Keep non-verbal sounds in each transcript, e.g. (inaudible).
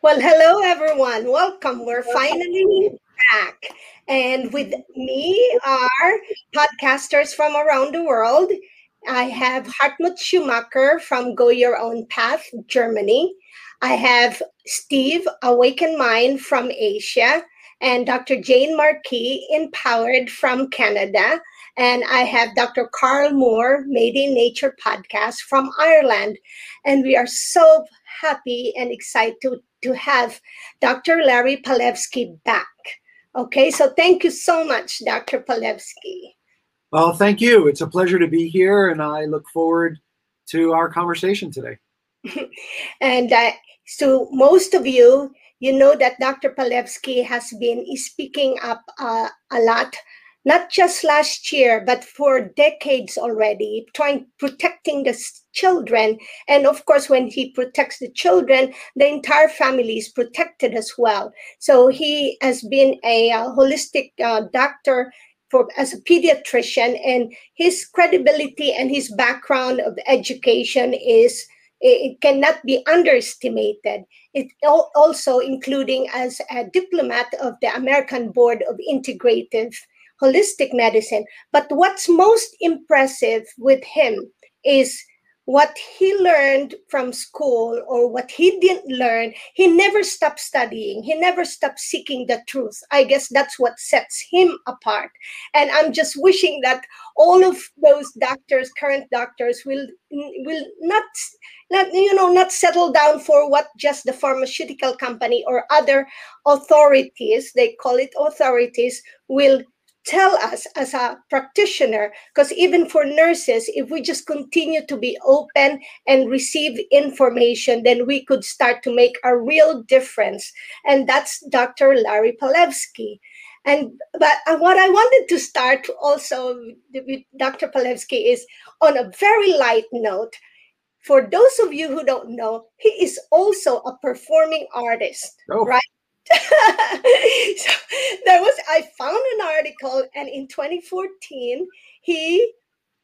Well, hello everyone. Welcome. We're finally back. And with me are podcasters from around the world. I have Hartmut Schumacher from Go Your Own Path, Germany. I have Steve Awaken Mind from Asia and Dr. Jane Marquis, Empowered from Canada. And I have Dr. Carl Moore, Made in Nature podcast from Ireland. And we are so happy and excited to, to have Dr. Larry Palevsky back. Okay, so thank you so much, Dr. Palevsky. Well, thank you. It's a pleasure to be here, and I look forward to our conversation today. (laughs) and uh, so, most of you, you know that Dr. Palevsky has been speaking up uh, a lot not just last year, but for decades already, trying protecting the children. And of course, when he protects the children, the entire family is protected as well. So he has been a, a holistic uh, doctor for as a pediatrician, and his credibility and his background of education is it cannot be underestimated. It also including as a diplomat of the American Board of Integrative holistic medicine. But what's most impressive with him is what he learned from school or what he didn't learn, he never stopped studying. He never stopped seeking the truth. I guess that's what sets him apart. And I'm just wishing that all of those doctors, current doctors, will will not not you know not settle down for what just the pharmaceutical company or other authorities, they call it authorities, will tell us as a practitioner because even for nurses if we just continue to be open and receive information then we could start to make a real difference. And that's dr larry palevsky. And but uh, what i wanted to start also with dr palevsky is on a very light note. For those of you who don't know he is also a performing artist oh. right (laughs) so there was I found an article, and in 2014 he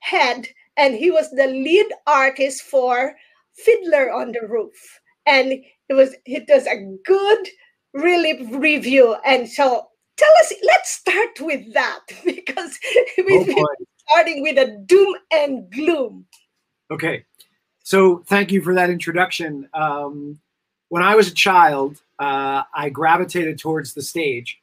had and he was the lead artist for Fiddler on the Roof, and it was it was a good really review. And so tell us, let's start with that (laughs) because we've oh been starting with a doom and gloom. Okay, so thank you for that introduction. Um, when I was a child, uh, I gravitated towards the stage,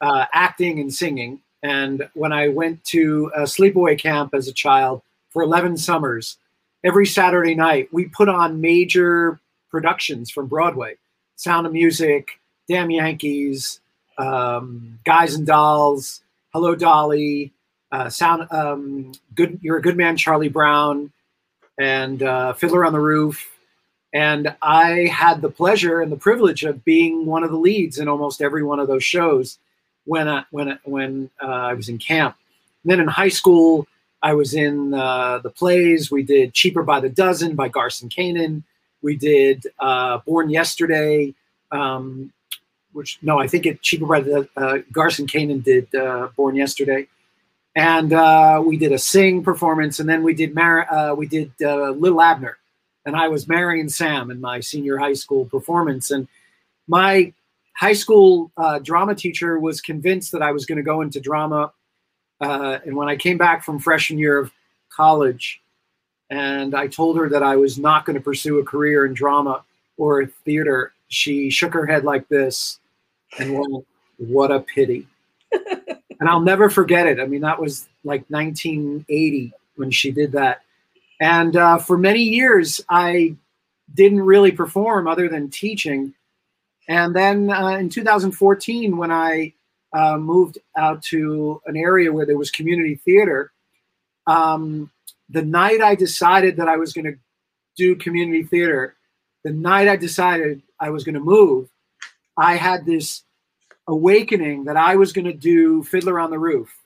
uh, acting and singing. And when I went to a sleepaway camp as a child for 11 summers, every Saturday night we put on major productions from Broadway Sound of Music, Damn Yankees, um, Guys and Dolls, Hello Dolly, uh, Sound, um, Good, You're a Good Man, Charlie Brown, and uh, Fiddler on the Roof, and I had the pleasure and the privilege of being one of the leads in almost every one of those shows when I, when when uh, I was in camp. And then in high school, I was in uh, the plays. We did Cheaper by the Dozen by Garson Kanin. We did uh, Born Yesterday, um, which no, I think it Cheaper by the uh, Garson Kanin did uh, Born Yesterday, and uh, we did a sing performance, and then we did Mar- we did Little Abner and I was Marryin' Sam in my senior high school performance. And my high school uh, drama teacher was convinced that I was going to go into drama. Uh, and when I came back from freshman year of college, and I told her that I was not going to pursue a career in drama or theater, she shook her head like this and went, What a pity. (laughs) and I'll never forget it. I mean, that was like 1980 when she did that. And uh, for many years, I didn't really perform other than teaching. And then uh, in 2014, when I uh, moved out to an area where there was community theater, um, the night I decided that I was going to do community theater, the night I decided I was going to move, I had this awakening that I was going to do Fiddler on the Roof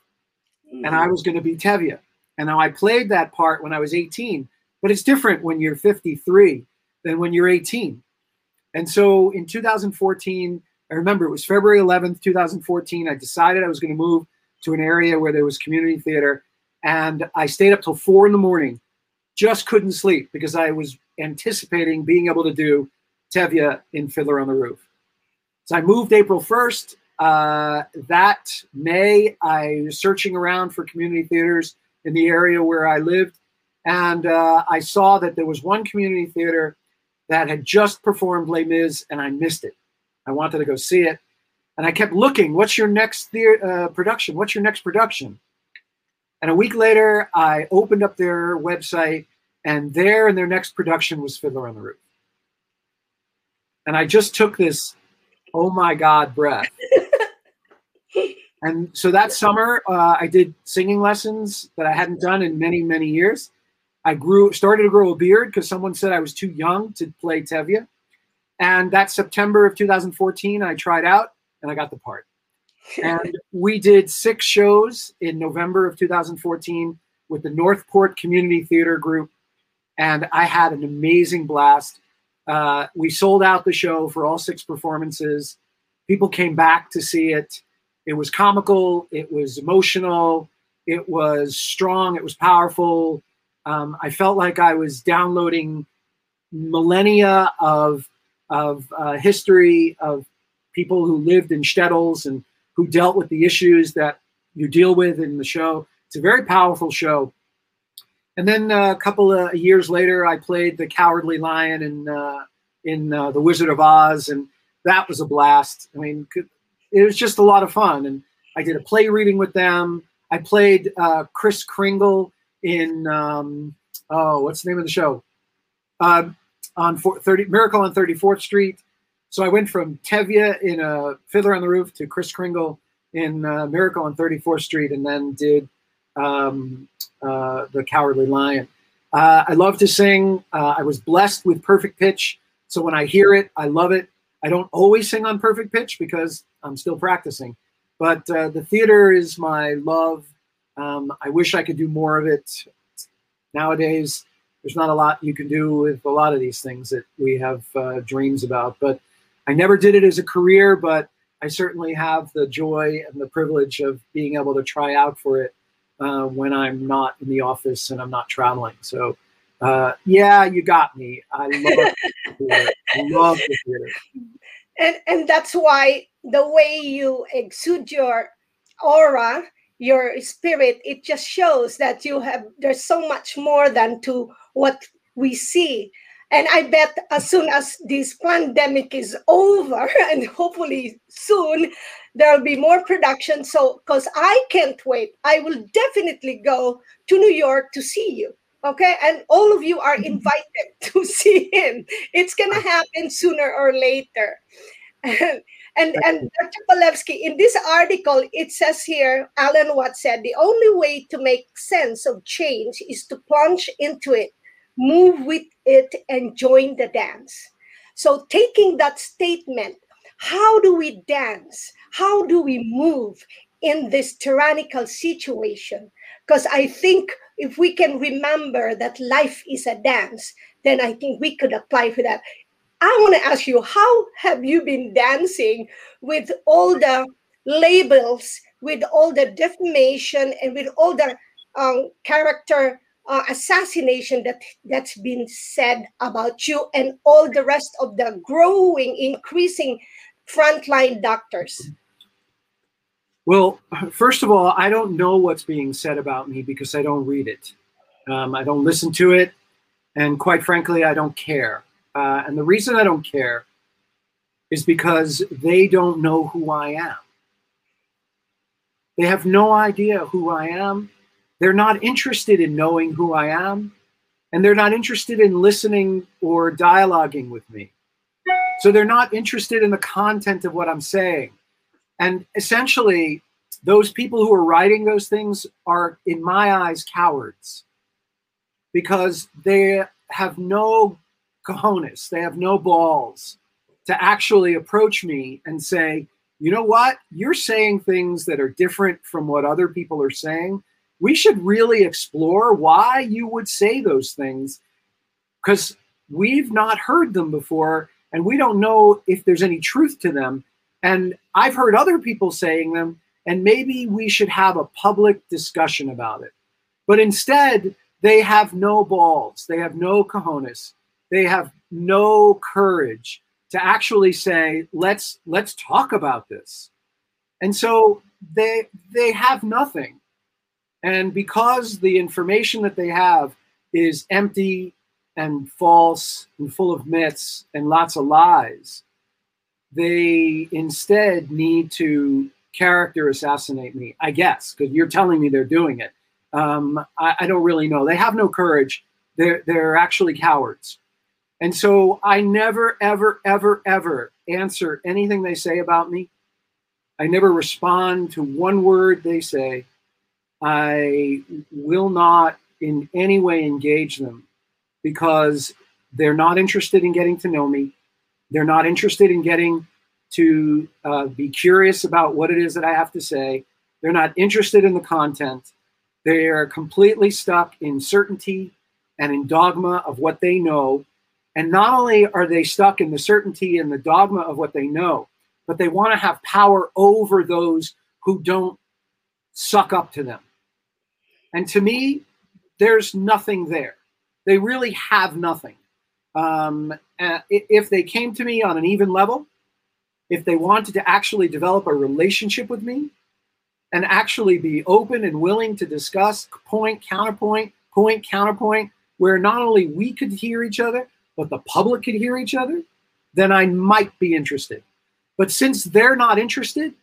mm-hmm. and I mm-hmm. was going to be Tevye. And now I played that part when I was 18, but it's different when you're 53 than when you're 18. And so in 2014, I remember it was February 11th, 2014. I decided I was going to move to an area where there was community theater. And I stayed up till four in the morning, just couldn't sleep because I was anticipating being able to do Tevye in Fiddler on the Roof. So I moved April 1st. Uh, that May, I was searching around for community theaters in the area where I lived. And uh, I saw that there was one community theater that had just performed Les Mis, and I missed it. I wanted to go see it. And I kept looking, what's your next uh, production? What's your next production? And a week later, I opened up their website, and there in their next production was Fiddler on the Roof. And I just took this, oh my God, breath. And so that summer, uh, I did singing lessons that I hadn't done in many, many years. I grew, started to grow a beard because someone said I was too young to play Tevye. And that September of 2014, I tried out and I got the part. (laughs) and we did six shows in November of 2014 with the Northport Community Theater Group. And I had an amazing blast. Uh, we sold out the show for all six performances. People came back to see it. It was comical, it was emotional, it was strong, it was powerful. Um, I felt like I was downloading millennia of of uh, history of people who lived in shtetls and who dealt with the issues that you deal with in the show. It's a very powerful show. And then uh, a couple of years later, I played the Cowardly Lion in uh, in uh, The Wizard of Oz, and that was a blast. I mean, it was just a lot of fun. And I did a play reading with them. I played uh, Kris Kringle in um, oh, what's the name of the show? Uh, on 30 Miracle on 34th Street. So I went from Tevye in a Fiddler on the Roof to Kris Kringle in uh, Miracle on 34th Street, and then did um, uh, the Cowardly Lion. Uh, I love to sing. I was blessed with perfect pitch, so when I hear it, I love it. I don't always sing on perfect pitch because I'm still practicing, but uh, the theater is my love. Um, I wish I could do more of it. Nowadays, there's not a lot you can do with a lot of these things that we have uh, dreams about. But I never did it as a career, but I certainly have the joy and the privilege of being able to try out for it uh, when I'm not in the office and I'm not traveling. So, uh, yeah, you got me. I love the I (laughs) love the theater. And, and that's why the way you exude your aura, your spirit, it just shows that you have, there's so much more than to what we see. And I bet as soon as this pandemic is over, (laughs) and hopefully soon, there'll be more production. So, because I can't wait, I will definitely go to New York to see you. Okay. And all of you are (laughs) invited (laughs) to see him. It's going to happen sooner or later. (laughs) And, and, and Dr. Palevsky, in this article, it says here, Alan Watts said, the only way to make sense of change is to plunge into it move with it and join the dance. So, taking that statement, how do we dance? How do we move in this tyrannical situation? Because I think if we can remember that life is a dance, then I think we could apply for that. I want to ask you, how have you been dancing with all the labels, with all the defamation, and with all the um, character uh, assassination that that's been said about you and all the rest of the growing increasing frontline doctors well first of all i don't know what's being said about me because i don't read it. Um, i don't listen to it. And quite frankly i don't care. Uh, and the reason i don't care is because they don't know who i am. They have no idea who i am. They're not interested in knowing who I am, and they're not interested in listening or dialoguing with me. So they're not interested in the content of what I'm saying. And essentially, those people who are writing those things are, in my eyes, cowards because they have no cojones, they have no balls to actually approach me and say, you know what? You're saying things that are different from what other people are saying we should really explore why you would say those things because we've not heard them before and we don't know if there's any truth to them. And I've heard other people saying them, and maybe we should have a public discussion about it. But instead, they have no balls, they have no cojones. they have no courage to actually say, let's let's talk about this. And so they they have nothing. And because the information that they have is empty and false and full of myths and lots of lies, they instead need to character assassinate me, I guess, because you're telling me they're doing it. Um, I, I don't really know. They have no courage. They're, they're actually cowards. And so I never, ever, ever, ever answer anything they say about me. I never respond to one word they say. I will not in any way engage them because they're not interested in getting to know me. They're not interested in getting to uh, be curious about what it is that I have to say. They're not interested in the content. They are completely stuck in certainty and in dogma of what they know. And not only are they stuck in the certainty and the dogma of what they know, but they want to have power over those who don't suck up to them. And to me, there's nothing there. They really have nothing. Um, uh, if they came to me on an even level, if they wanted to actually develop a relationship with me and actually be open and willing to discuss point, counterpoint, point, counterpoint, where not only we could hear each other, but the public could hear each other, then I might be interested. But since they're not interested,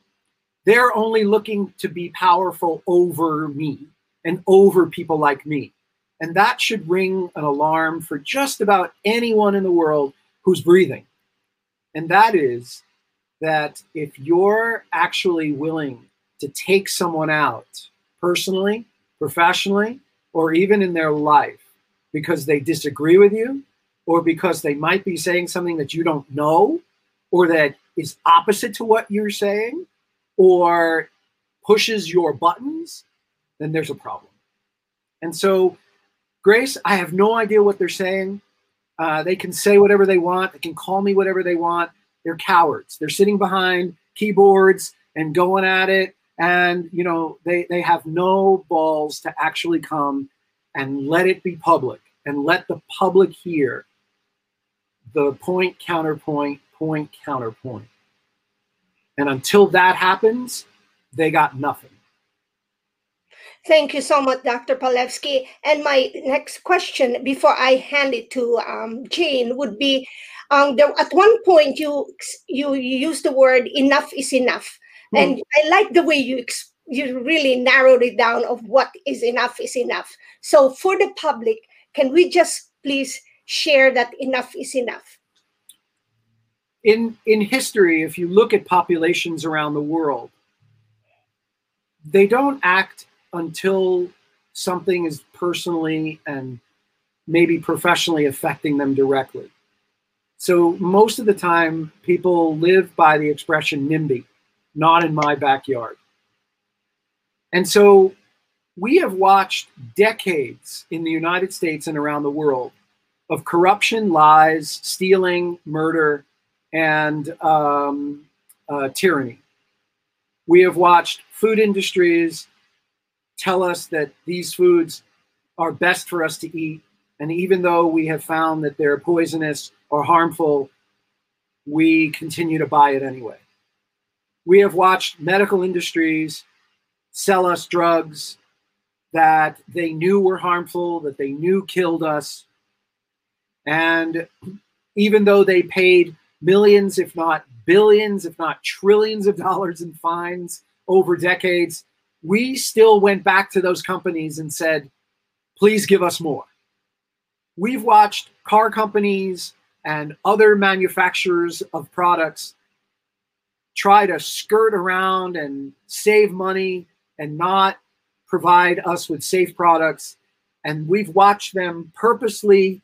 they're only looking to be powerful over me and over people like me. And that should ring an alarm for just about anyone in the world who's breathing. And that is that if you're actually willing to take someone out personally, professionally, or even in their life because they disagree with you, or because they might be saying something that you don't know, or that is opposite to what you're saying, or pushes your buttons, then there's a problem. And so, Grace, I have no idea what they're saying. Uh, they can say whatever they want, they can call me whatever they want. They're cowards. They're sitting behind keyboards and going at it. And, you know, they, they have no balls to actually come and let it be public and let the public hear the point, counterpoint, point, counterpoint. And until that happens, they got nothing. Thank you so much, Dr. Palevsky. And my next question before I hand it to um, Jane would be um, there, at one point you you, you use the word enough is enough, mm. and I like the way you you really narrowed it down of what is enough is enough. So for the public, can we just please share that enough is enough? In in history, if you look at populations around the world, they don't act until something is personally and maybe professionally affecting them directly. So most of the time, people live by the expression NIMBY, not in my backyard. And so we have watched decades in the United States and around the world of corruption, lies, stealing, murder, and um, uh, tyranny. We have watched food industries tell us that these foods are best for us to eat. And even though we have found that they're poisonous or harmful, we continue to buy it anyway. We have watched medical industries sell us drugs that they knew were harmful, that they knew killed us. And even though they paid millions, if not billions, if not trillions of dollars in fines over decades, we still went back to those companies and said, please give us more. We've watched car companies and other manufacturers of products try to skirt around and save money and not provide us with safe products. And we've watched them purposely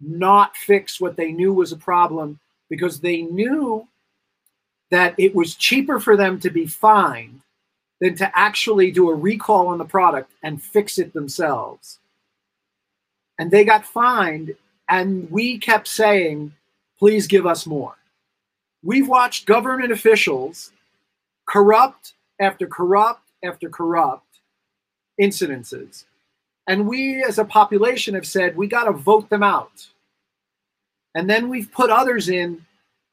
not fix what they knew was a problem because they knew that it was cheaper for them to be fined than to actually do a recall on the product and fix it themselves. And they got fined and we kept saying, please give us more. We've watched government officials corrupt after corrupt after corrupt incidences. And we as a population have said, we got to vote them out. And then we've put others in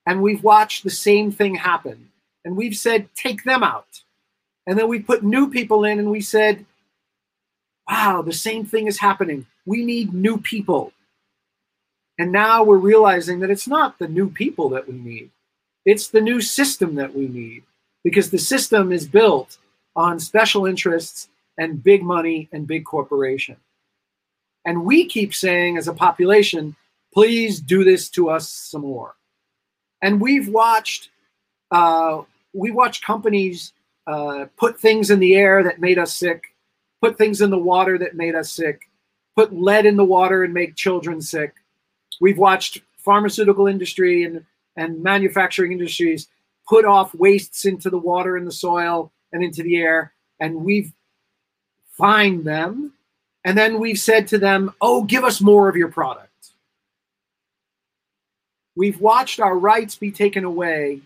and we've watched the same thing happen. And we've said, take them out. And then we put new people in and we said, wow, the same thing is happening. We need new people. And now we're realizing that it's not the new people that we need, it's the new system that we need because the system is built on special interests and big money and big corporation. And we keep saying as a population, please do this to us some more. And we've watched, uh, we watch companies uh, put things in the air that made us sick, put things in the water that made us sick, put lead in the water and make children sick. We've watched pharmaceutical industry and, and manufacturing industries put off wastes into the water and the soil and into the air, and we've fined them. And then we've said to them, oh, give us more of your product. We've watched our rights be taken away.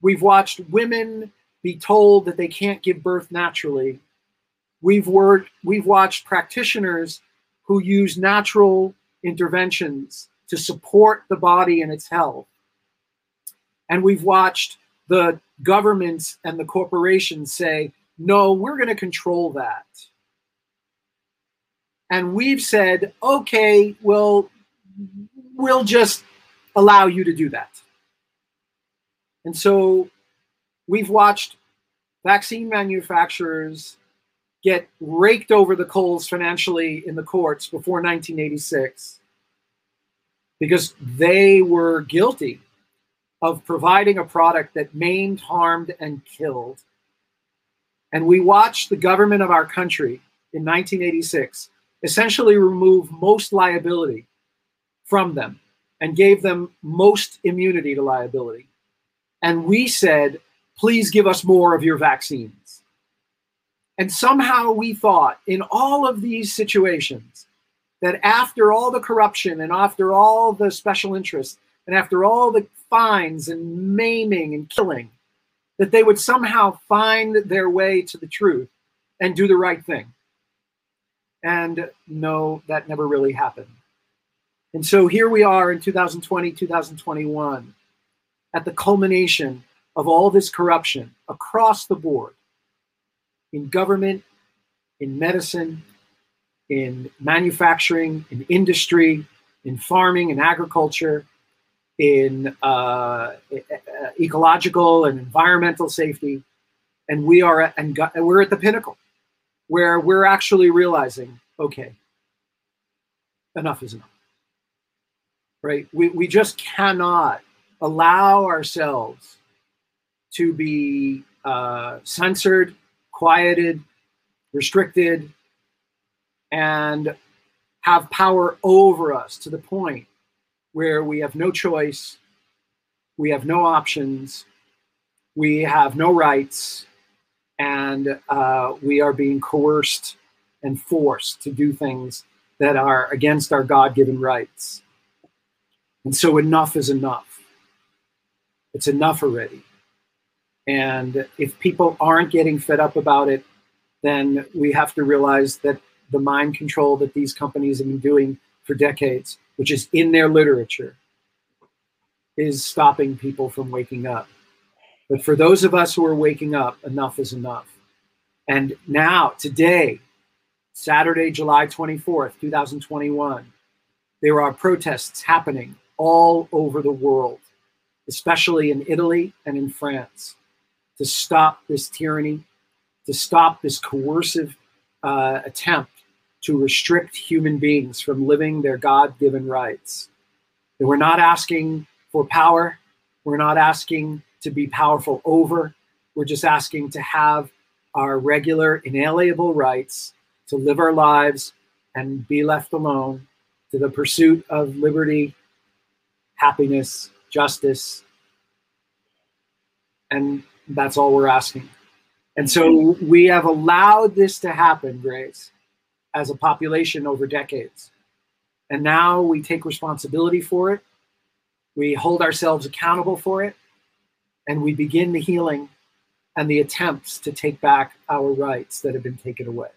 We've watched women be told that they can't give birth naturally. We've worked, we've watched practitioners who use natural interventions to support the body and its health. And we've watched the governments and the corporations say, no, we're going to control that. And we've said, okay, well, we'll just allow you to do that. And so we've watched vaccine manufacturers get raked over the coals financially in the courts before 1986 because they were guilty of providing a product that maimed, harmed, and killed. And we watched the government of our country in 1986 essentially remove most liability from them and gave them most immunity to liability. And we said, please give us more of your vaccines. And somehow we thought in all of these situations that after all the corruption and after all the special interests and after all the fines and maiming and killing, that they would somehow find their way to the truth and do the right thing. And no, that never really happened. And so here we are in 2020, 2021, at the culmination of all this corruption across the board in government, in medicine, in manufacturing, in industry, in farming and agriculture, in uh, ecological and environmental safety, and we are at, and we're at the pinnacle where we're actually realizing, okay, enough is enough. Right? We we just cannot allow ourselves to be uh, censored, quieted, restricted, and have power over us to the point where we have no choice, we have no options, we have no rights, and uh, we are being coerced and forced to do things that are against our God given rights. And so enough is enough. It's enough already. And if people aren't getting fed up about it, then we have to realize that the mind control that these companies have been doing for decades, which is in their literature, is stopping people from waking up. But for those of us who are waking up, enough is enough. And now, today, Saturday, July 24th, 2021, there are protests happening all over the world, especially in Italy and in France to stop this tyranny, to stop this coercive uh, attempt to restrict human beings from living their God given rights. And we're not asking for power, we're not asking to be powerful over, we're just asking to have our regular, inalienable rights to live our lives and be left alone to the pursuit of liberty, happiness, justice, and that's all we're asking. And so we have allowed this to happen, Grace, as a population over decades. And now we take responsibility for it. We hold ourselves accountable for it. And we begin the healing and the attempts to take back our rights that have been taken away.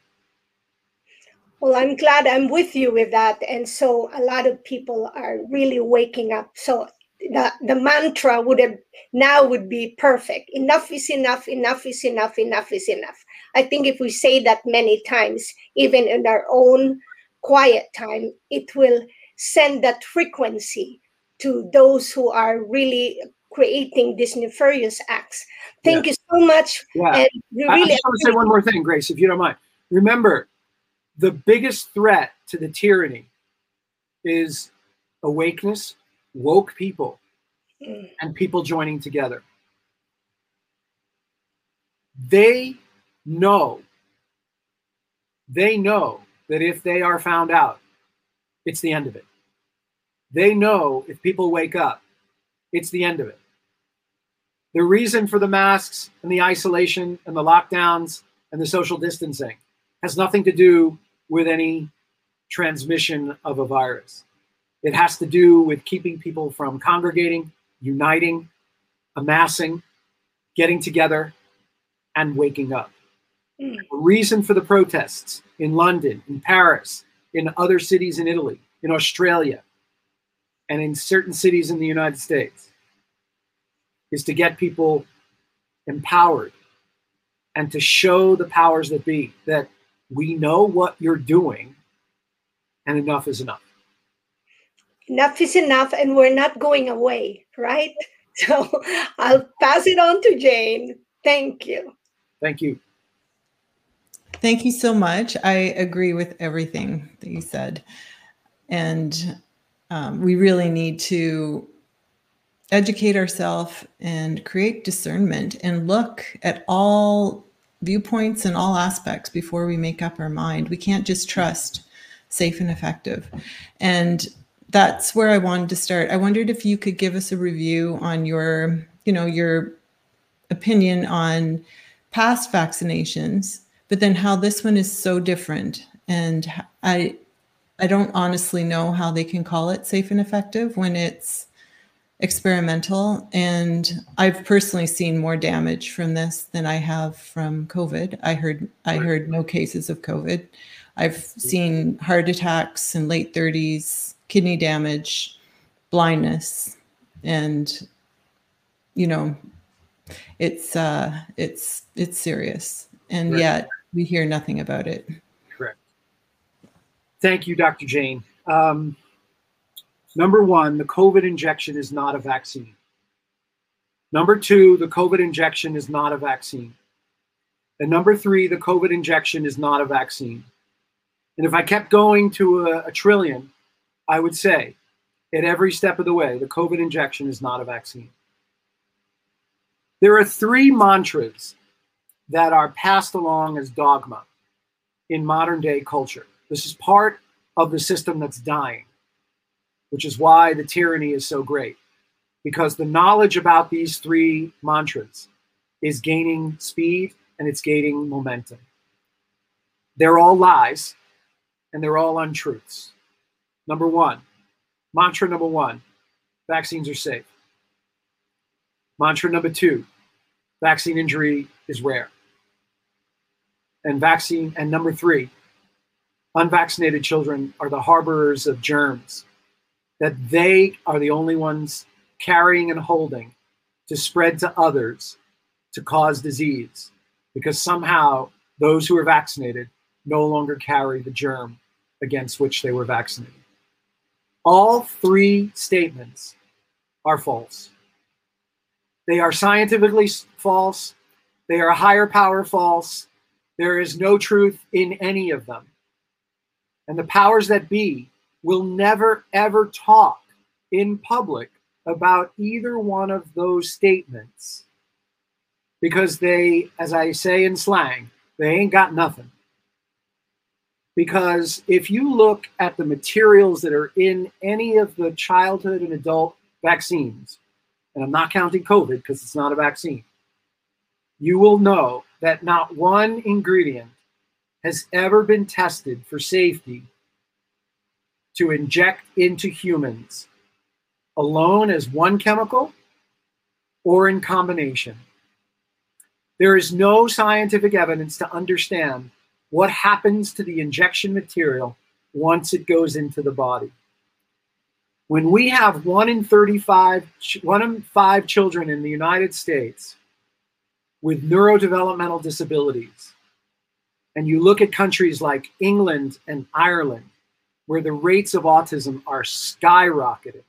Well, I'm glad I'm with you with that. And so a lot of people are really waking up. So the, the mantra would have now would be perfect. Enough is enough, enough is enough, enough is enough. I think if we say that many times, even in our own quiet time, it will send that frequency to those who are really creating these nefarious acts. Thank yeah. you so much. Yeah. And really I just want to say one more thing, Grace, if you don't mind. Remember, the biggest threat to the tyranny is awakeness, woke people, mm. and people joining together. They know, they know that if they are found out, it's the end of it. They know if people wake up, it's the end of it. The reason for the masks and the isolation and the lockdowns and the social distancing has nothing to do with any transmission of a virus. It has to do with keeping people from congregating, uniting, amassing, getting together, and waking up. Mm. The reason for the protests in London, in Paris, in other cities in Italy, in Australia, and in certain cities in the United States is to get people empowered and to show the powers that be that we know what you're doing and enough is enough. Enough is enough, and we're not going away, right? (laughs) So I'll pass it on to Jane. Thank you. Thank you. Thank you so much. I agree with everything that you said. And um, we really need to educate ourselves and create discernment and look at all viewpoints and all aspects before we make up our mind. We can't just trust safe and effective. And that's where I wanted to start. I wondered if you could give us a review on your, you know, your opinion on past vaccinations, but then how this one is so different. And I I don't honestly know how they can call it safe and effective when it's experimental. And I've personally seen more damage from this than I have from COVID. I heard I heard no cases of COVID. I've seen heart attacks in late 30s, kidney damage, blindness, and you know, it's uh it's it's serious. And yet we hear nothing about it. Correct. Thank you, Dr. Jane. Um, number one, the COVID injection is not a vaccine. Number two, the COVID injection is not a vaccine. And number three, the COVID injection is not a vaccine. And if I kept going to a, a trillion, I would say at every step of the way, the COVID injection is not a vaccine. There are three mantras that are passed along as dogma in modern day culture. This is part of the system that's dying, which is why the tyranny is so great. Because the knowledge about these three mantras is gaining speed and it's gaining momentum. They're all lies and they're all untruths. Number one, mantra number one vaccines are safe. Mantra number two vaccine injury is rare. And vaccine, and number three, unvaccinated children are the harborers of germs, that they are the only ones carrying and holding to spread to others to cause disease, because somehow those who are vaccinated no longer carry the germ against which they were vaccinated. All three statements are false. They are scientifically false. They are higher power false. There is no truth in any of them and the powers that be will never ever talk in public about either one of those statements because they, as I say in slang, they ain't got nothing. Because if you look at the materials that are in any of the childhood and adult vaccines, and I'm not counting COVID because it's not a vaccine, you will know that not one ingredient has ever been tested for safety to inject into humans alone as one chemical or in combination. There is no scientific evidence to understand what happens to the injection material once it goes into the body. When we have one in 35, one in five children in the United States with neurodevelopmental disabilities, and you look at countries like England and Ireland, where the rates of autism are skyrocketing,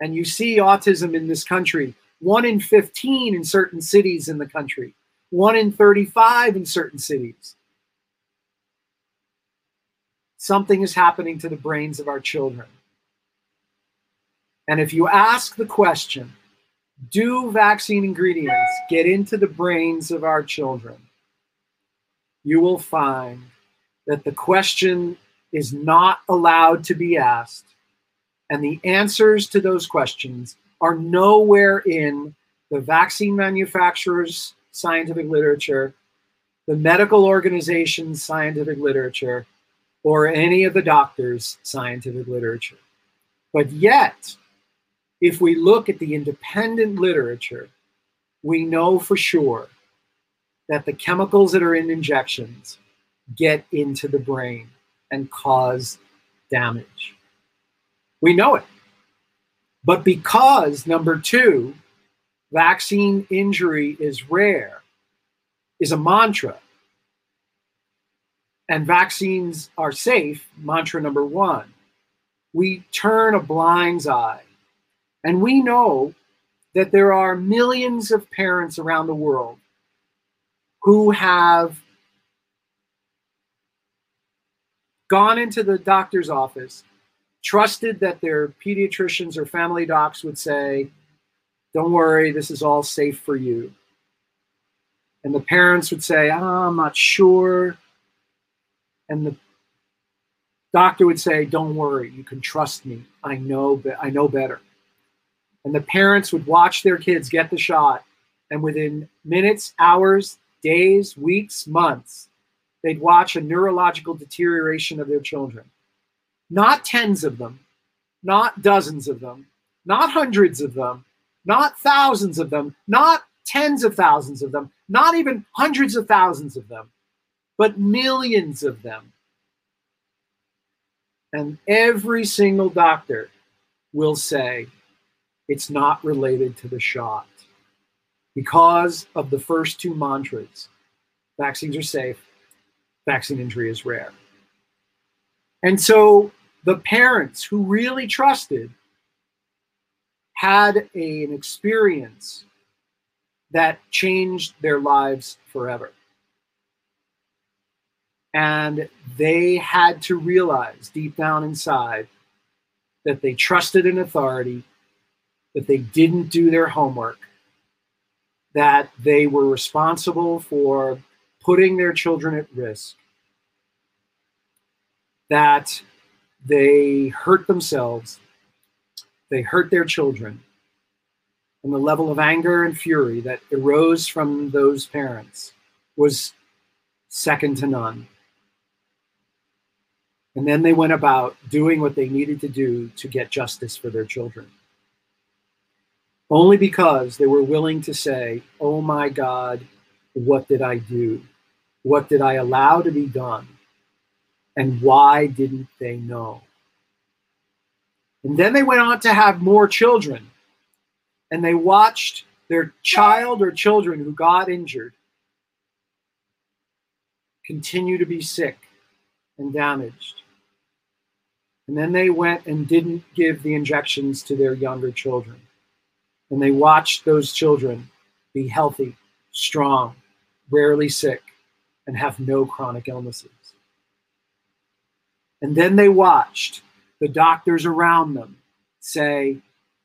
and you see autism in this country, one in 15 in certain cities in the country, one in 35 in certain cities. Something is happening to the brains of our children. And if you ask the question, do vaccine ingredients get into the brains of our children? You will find that the question is not allowed to be asked, and the answers to those questions are nowhere in the vaccine manufacturers' scientific literature, the medical organization's scientific literature, or any of the doctors' scientific literature. But yet, if we look at the independent literature, we know for sure that the chemicals that are in injections get into the brain and cause damage. We know it. But because, number two, vaccine injury is rare, is a mantra, and vaccines are safe, mantra number one, we turn a blind eye and we know that there are millions of parents around the world who have gone into the doctor's office, trusted that their pediatricians or family docs would say, Don't worry, this is all safe for you. And the parents would say, oh, I'm not sure. And the doctor would say, Don't worry, you can trust me. I know, I know better. And the parents would watch their kids get the shot and within minutes hours days weeks months they'd watch a neurological deterioration of their children. Not tens of them not dozens of them not hundreds of them not thousands of them not tens of thousands of them not even hundreds of thousands of them but millions of them and every single doctor will say it's not related to the shot. Because of the first two mantras vaccines are safe, vaccine injury is rare. And so the parents who really trusted had a, an experience that changed their lives forever. And they had to realize deep down inside that they trusted an authority that they didn't do their homework, that they were responsible for putting their children at risk, that they hurt themselves, they hurt their children, and the level of anger and fury that arose from those parents was second to none. And then they went about doing what they needed to do to get justice for their children only because they were willing to say, Oh my God, what did I do? What did I allow to be done? And why didn't they know? And then they went on to have more children. And they watched their child or children who got injured continue to be sick and damaged. And then they went and didn't give the injections to their younger children and they watched those children be healthy, strong, rarely sick, and have no chronic illnesses. And then they watched the doctors around them say,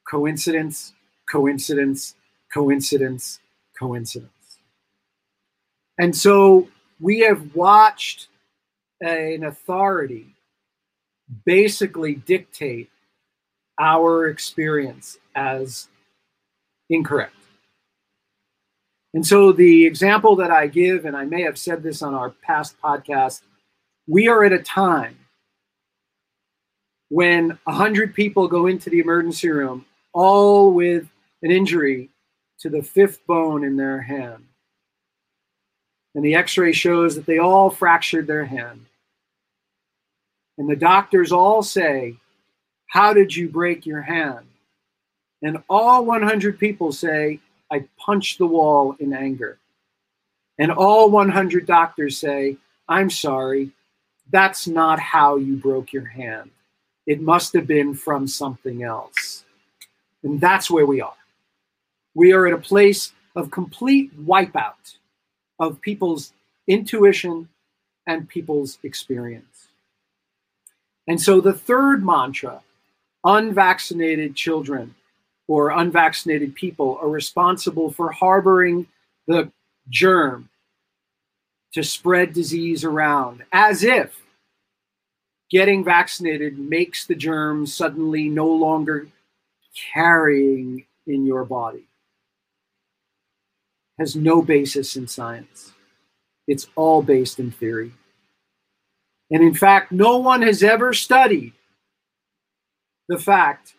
coincidence, coincidence, coincidence, coincidence. And so we have watched an authority basically dictate our experience as incorrect. And so the example that I give, and I may have said this on our past podcast, we are at a time when 100 people go into the emergency room, all with an injury to the fifth bone in their hand. and the x ray shows that they all fractured their hand. And the doctors all say, How did you break your hand? And all 100 people say, I punched the wall in anger. And all 100 doctors say, I'm sorry, that's not how you broke your hand. It must have been from something else. And that's where we are. We are at a place of complete wipeout of people's intuition and people's experience. And so the third mantra unvaccinated children or unvaccinated people are responsible for harboring the germ to spread disease around, as if getting vaccinated makes the germ suddenly no longer carrying in your body. Has no basis in science. It's all based in theory. And in fact, no one has ever studied the fact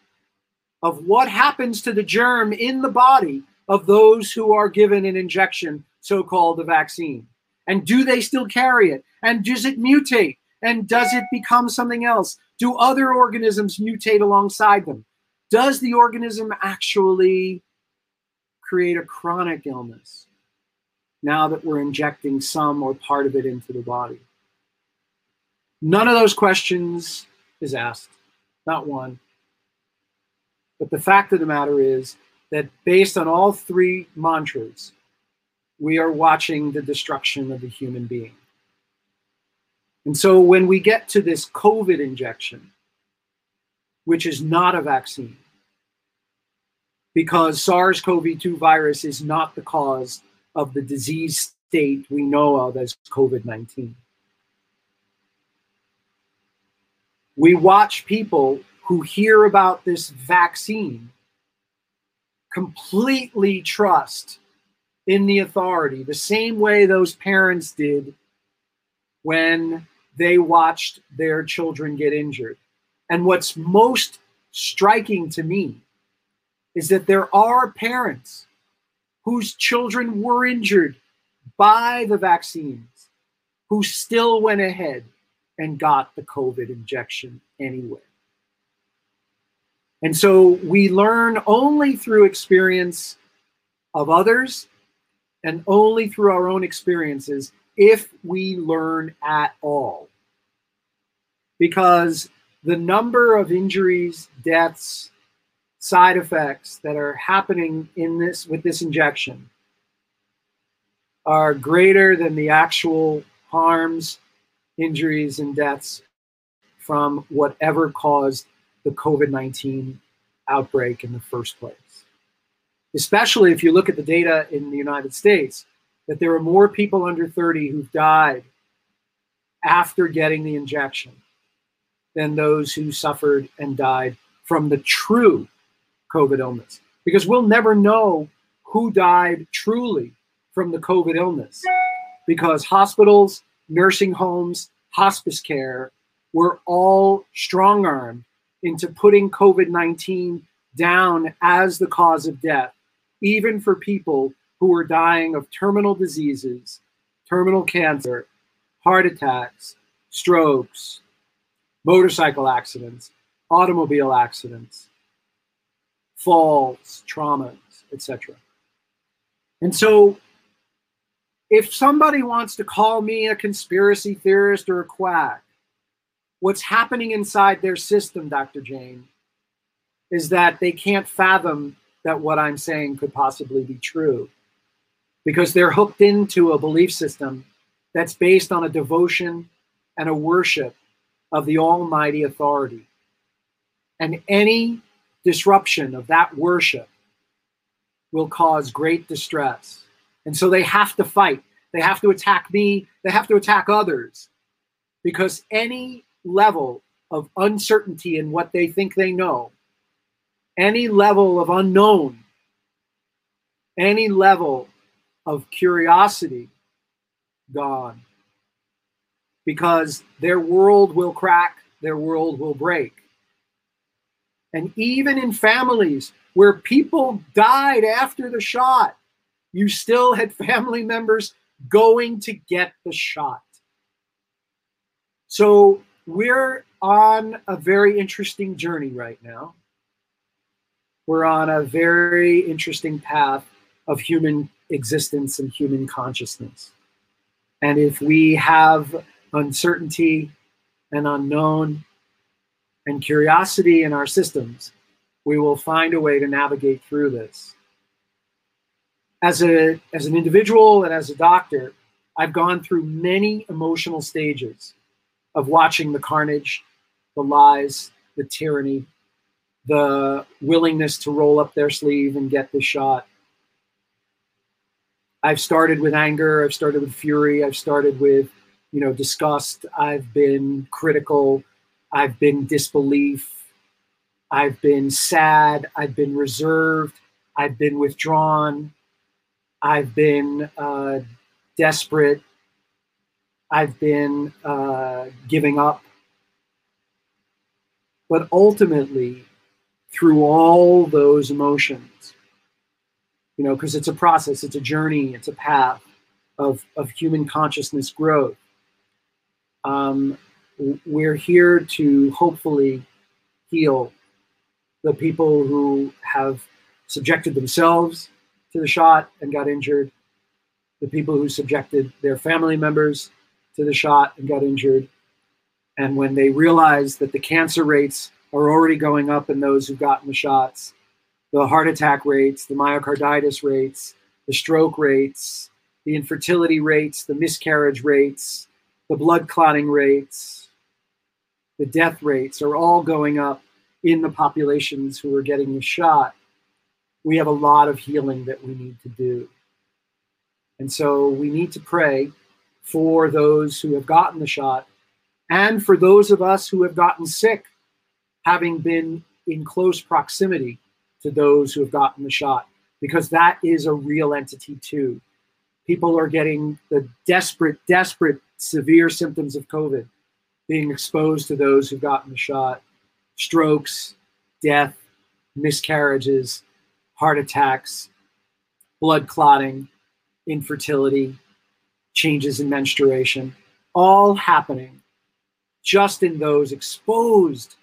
of what happens to the germ in the body of those who are given an injection, so called a vaccine. And do they still carry it? And does it mutate? And does it become something else? Do other organisms mutate alongside them? Does the organism actually create a chronic illness now that we're injecting some or part of it into the body? None of those questions is asked, not one. But the fact of the matter is that based on all three mantras, we are watching the destruction of the human being. And so when we get to this COVID injection, which is not a vaccine, because SARS CoV 2 virus is not the cause of the disease state we know of as COVID 19. We watch people who hear about this vaccine completely trust in the authority, the same way those parents did when they watched their children get injured. And what's most striking to me is that there are parents whose children were injured by the vaccines who still went ahead and got the COVID injection anyway. And so we learn only through experience of others and only through our own experiences if we learn at all. Because the number of injuries, deaths, side effects that are happening in this with this injection are greater than the actual harms, injuries, and deaths from whatever caused the COVID 19 outbreak in the first place especially if you look at the data in the United States, that there are more people under 30 who've died after getting the injection than those who suffered and died from the true COVID illness. Because we'll never know who died truly from the COVID illness because hospitals, nursing homes, hospice care were all strong armed into putting COVID 19 down as the cause of death even for people who were dying of terminal diseases, terminal cancer, heart attacks, strokes, motorcycle accidents, automobile accidents, falls, traumas, etc. And so if somebody wants to call me a conspiracy theorist or a quack, what's happening inside their system, Dr. Jane, is that they can't fathom that what I'm saying could possibly be true because they're hooked into a belief system that's based on a devotion and a worship of the Almighty authority. And any disruption of that worship will cause great distress. And so they have to fight. They have to attack me. They have to attack others because any level of uncertainty in what they think they know any level of unknown, any level of curiosity gone. Because their world will crack, their world will break. And even in families where people died after the shot, you still had family members going to get the shot. So we're on a very interesting journey right now. We're on a very interesting path of human existence and human consciousness. And if we have uncertainty and unknown and curiosity in our systems, we will find a way to navigate through this. As, a, as an individual and as a doctor, I've gone through many emotional stages of watching the carnage, the lies, the tyranny, the willingness to roll up their sleeve and get the shot. I've started with anger, I've started with fury, I've started with, you know, disgust, I've been critical, I've been disbelief, I've been sad, I've been reserved, I've been withdrawn, I've been uh, desperate, I've been uh, giving up. But ultimately, through all those emotions, you know, because it's a process, it's a journey, it's a path of, of human consciousness growth. Um, we're here to hopefully heal the people who have subjected themselves to the shot and got injured, the people who subjected their family members to the shot and got injured. And when they realized that the cancer rates are already going up in those who've gotten the shots, the heart attack rates, the myocarditis rates, the stroke rates, the infertility rates, the miscarriage rates, the blood clotting rates, the death rates are all going up in the populations who are getting the shot. We have a lot of healing that we need to do. And so we need to pray for those who have gotten the shot and for those of us who have gotten sick, having been in close proximity to those who have gotten the shot, because that is a real entity too. People are getting the desperate, desperate, severe symptoms of COVID, being exposed to those who've gotten the shot, strokes, death, miscarriages, heart attacks, blood clotting, infertility, changes in menstruation, all happening just in those exposed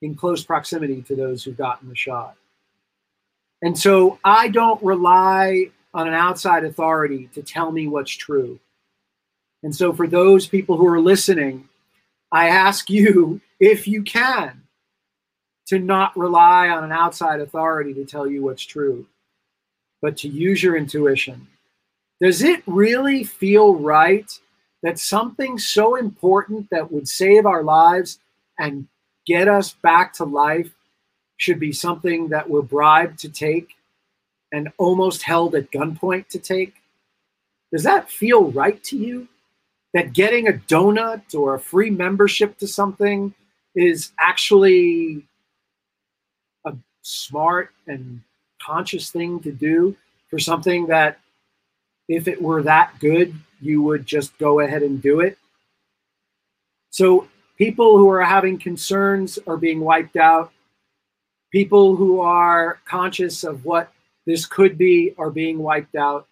in close proximity to those who've gotten the shot. And so I don't rely on an outside authority to tell me what's true. And so for those people who are listening, I ask you, (laughs) if you can, to not rely on an outside authority to tell you what's true, but to use your intuition does it really feel right that something so important that would save our lives and get us back to life should be something that we're bribed to take and almost held at gunpoint to take? Does that feel right to you? That getting a donut or a free membership to something is actually smart and conscious thing to do for something that if it were that good, you would just go ahead and do it. So people who are having concerns are being wiped out. People who are conscious of what this could be are being wiped out.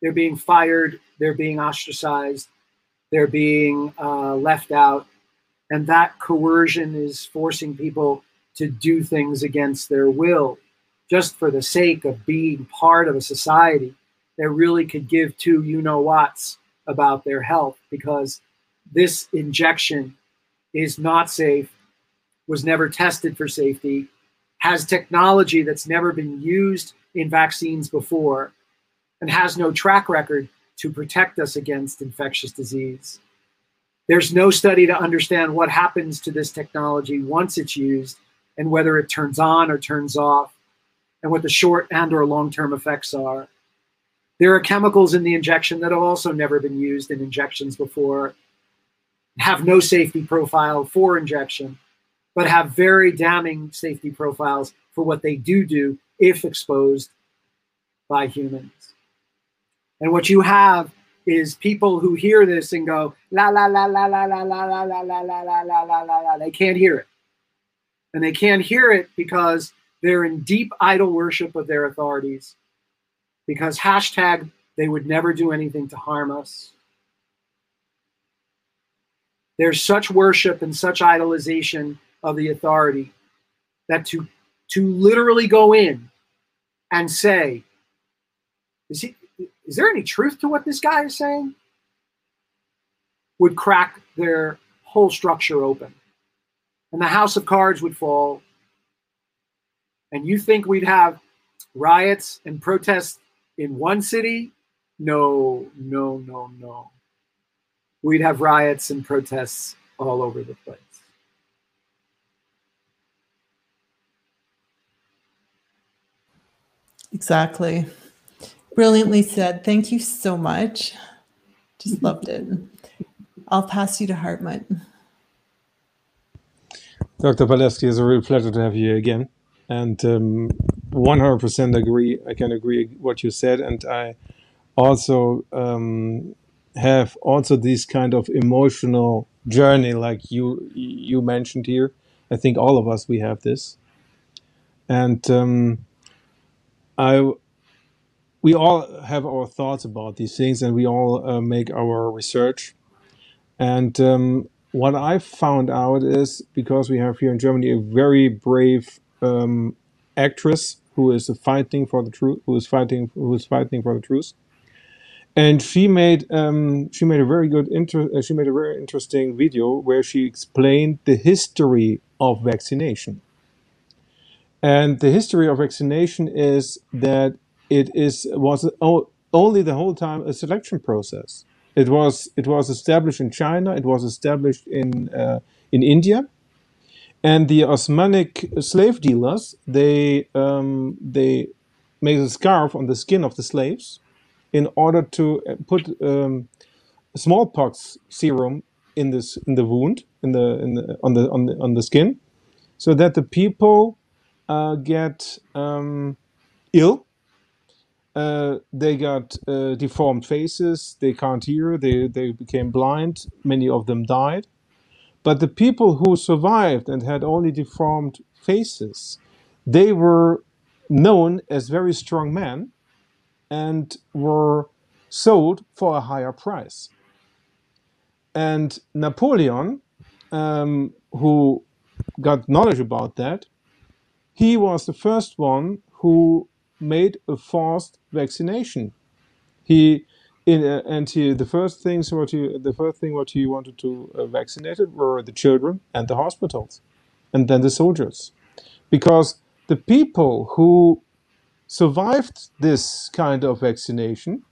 They're being fired. They're being ostracized. They're being uh, left out. And that coercion is forcing people to do things against their will just for the sake of being part of a society that really could give two you know whats about their health because this injection is not safe, was never tested for safety, has technology that's never been used in vaccines before, and has no track record to protect us against infectious disease. There's no study to understand what happens to this technology once it's used and whether it turns on or turns off and what the short and or long-term effects are. There are chemicals in the injection that have also never been used in injections before, have no safety profile for injection, but have very damning safety profiles for what they do do if exposed by humans. And what you have is people who hear this and go, la la la la la la la la la la la la la la la la. They can't hear it. And they can't hear it because they're in deep idol worship of their authorities because hashtag They would never do anything to harm us. There's such worship and such idolization of the authority that to to literally go in and say, is he is there any truth to what this guy is saying? Would crack their whole structure open. And the house of cards would fall. And you think we'd have riots and protests in one city? No, no, no, no. We'd have riots and protests all over the place. Exactly. Brilliantly said. Thank you so much. Just loved it. I'll pass you to Hartmut. Dr. Palevsky, it's a real pleasure to have you here again. And um, 100% agree. I can agree what you said. And I also um, have also this kind of emotional journey like you you mentioned here. I think all of us, we have this. And um, I we all have our thoughts about these things and we all uh, make our research. And um, what I found out is because we have here in Germany a very brave um, actress who is fighting for the truth, who is fighting, who is fighting for the truth, and she made um, she made a very good inter- uh, she made a very interesting video where she explained the history of vaccination. And the history of vaccination is that it is was only the whole time a selection process. It was it was established in China. It was established in uh, in India, and the Osmanic slave dealers they um, they made a scarf on the skin of the slaves in order to uh, put um, smallpox serum in this in the wound in the, in the on the on the on the skin, so that the people uh, get um, ill uh, they got uh, deformed faces. They can't hear. They they became blind. Many of them died. But the people who survived and had only deformed faces, they were known as very strong men, and were sold for a higher price. And Napoleon, um, who got knowledge about that, he was the first one who made a forced vaccination. He in, uh, and he, the first things what he the first thing what he wanted to uh, vaccinate were the children and the hospitals, and then the soldiers, because the people who survived this kind of vaccination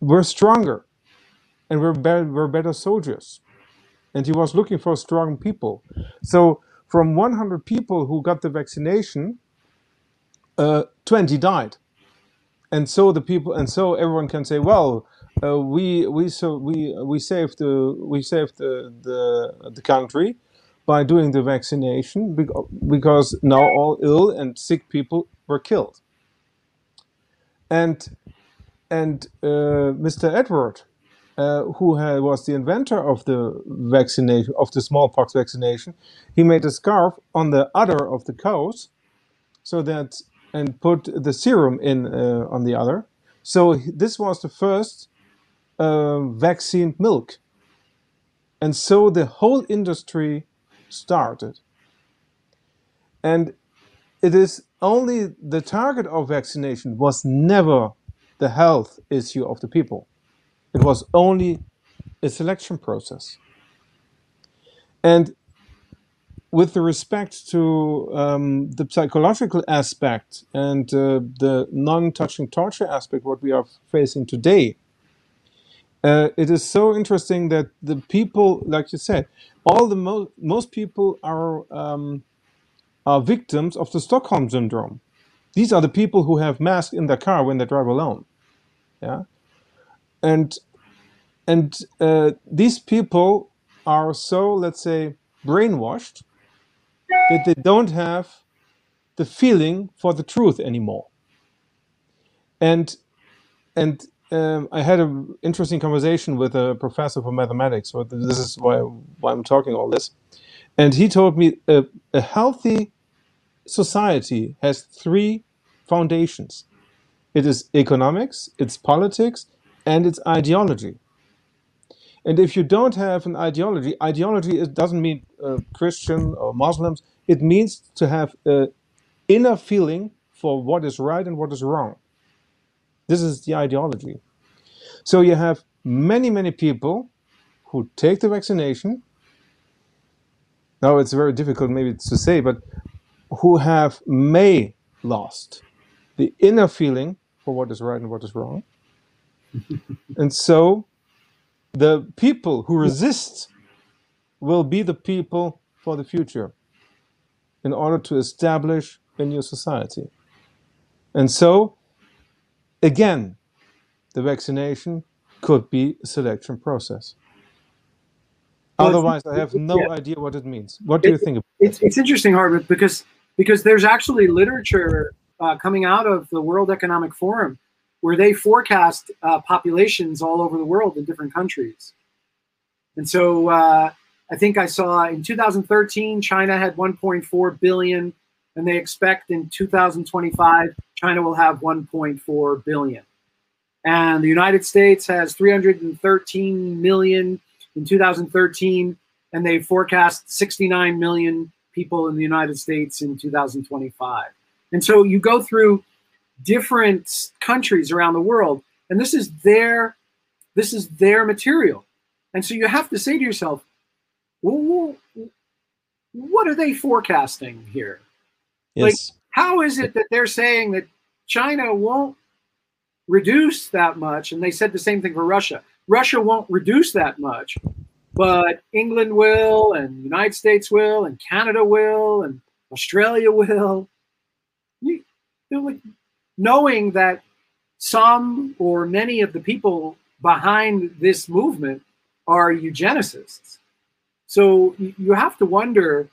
were stronger and were better, were better soldiers, and he was looking for strong people. So from 100 people who got the vaccination, uh, 20 died and so the people and so everyone can say well uh, we we so we we saved the we saved the, the the country by doing the vaccination because now all ill and sick people were killed and and uh, Mr. Edward uh, who had, was the inventor of the vaccination of the smallpox vaccination he made a scarf on the udder of the cows so that and put the serum in uh, on the other. So this was the first uh, vaccine milk. And so the whole industry started. And it is only the target of vaccination was never the health issue of the people. It was only a selection process. And with respect to um, the psychological aspect and uh, the non-touching torture aspect, what we are facing today, uh, it is so interesting that the people, like you said, all the mo- most people are um, are victims of the Stockholm syndrome. These are the people who have masks in their car when they drive alone. Yeah, and and uh, these people are so, let's say, brainwashed that they don't have the feeling for the truth anymore. And and um, I had an interesting conversation with a professor for mathematics. So this is why why I'm talking all this. And he told me a, a healthy society has three foundations. It is economics, it's politics, and it's ideology. And if you don't have an ideology, ideology it doesn't mean uh, Christian or Muslims. It means to have an inner feeling for what is right and what is wrong. This is the ideology. So you have many, many people who take the vaccination. Now it's very difficult maybe to say, but who have may lost the inner feeling for what is right and what is wrong. (laughs) and so the people who resist will be the people for the future in order to establish a new society. And so, again, the vaccination could be a selection process. Otherwise, I have no yeah. idea what it means. What do you think? About It's it's interesting, Hartmut, because because there's actually literature uh, coming out of the World Economic Forum where they forecast uh, populations all over the world in different countries. And so uh, I think I saw in 2013 China had 1.4 billion, and they expect in 2025 China will have 1.4 billion. And the United States has 313 million in 2013, and they forecast 69 million people in the United States in 2025. And so you go through different countries around the world, and this is their this is their material. And so you have to say to yourself, well, what are they forecasting here? like- yes, How is it that they're saying that China won't reduce that much? And they said the same thing for Russia. Russia won't reduce that much, but England will, and United States will, and Canada will, and Australia will. You, you know, like, knowing that some or many of the people behind this movement are eugenicists. So you have to wonder,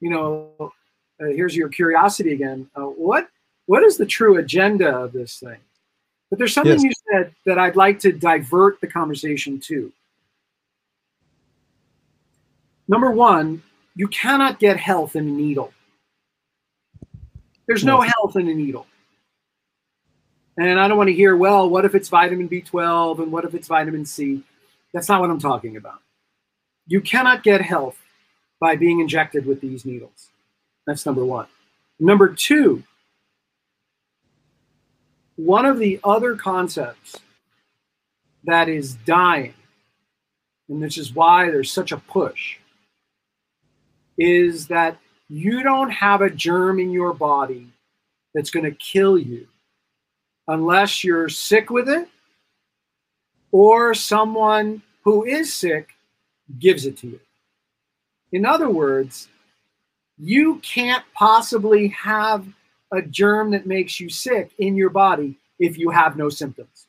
you know, uh, here's your curiosity again. Uh, what what is the true agenda of this thing? But there's something Yes. you said that I'd like to divert the conversation to. Number one, you cannot get health in a needle. There's no health in a needle. And I don't want to hear, well, what if it's vitamin B12 and what if it's vitamin C? That's not what I'm talking about. You cannot get health by being injected with these needles. That's number one. Number two, one of the other concepts that is dying, and which is why there's such a push, is that you don't have a germ in your body that's going to kill you unless you're sick with it or someone who is sick gives it to you. In other words, you can't possibly have a germ that makes you sick in your body if you have no symptoms.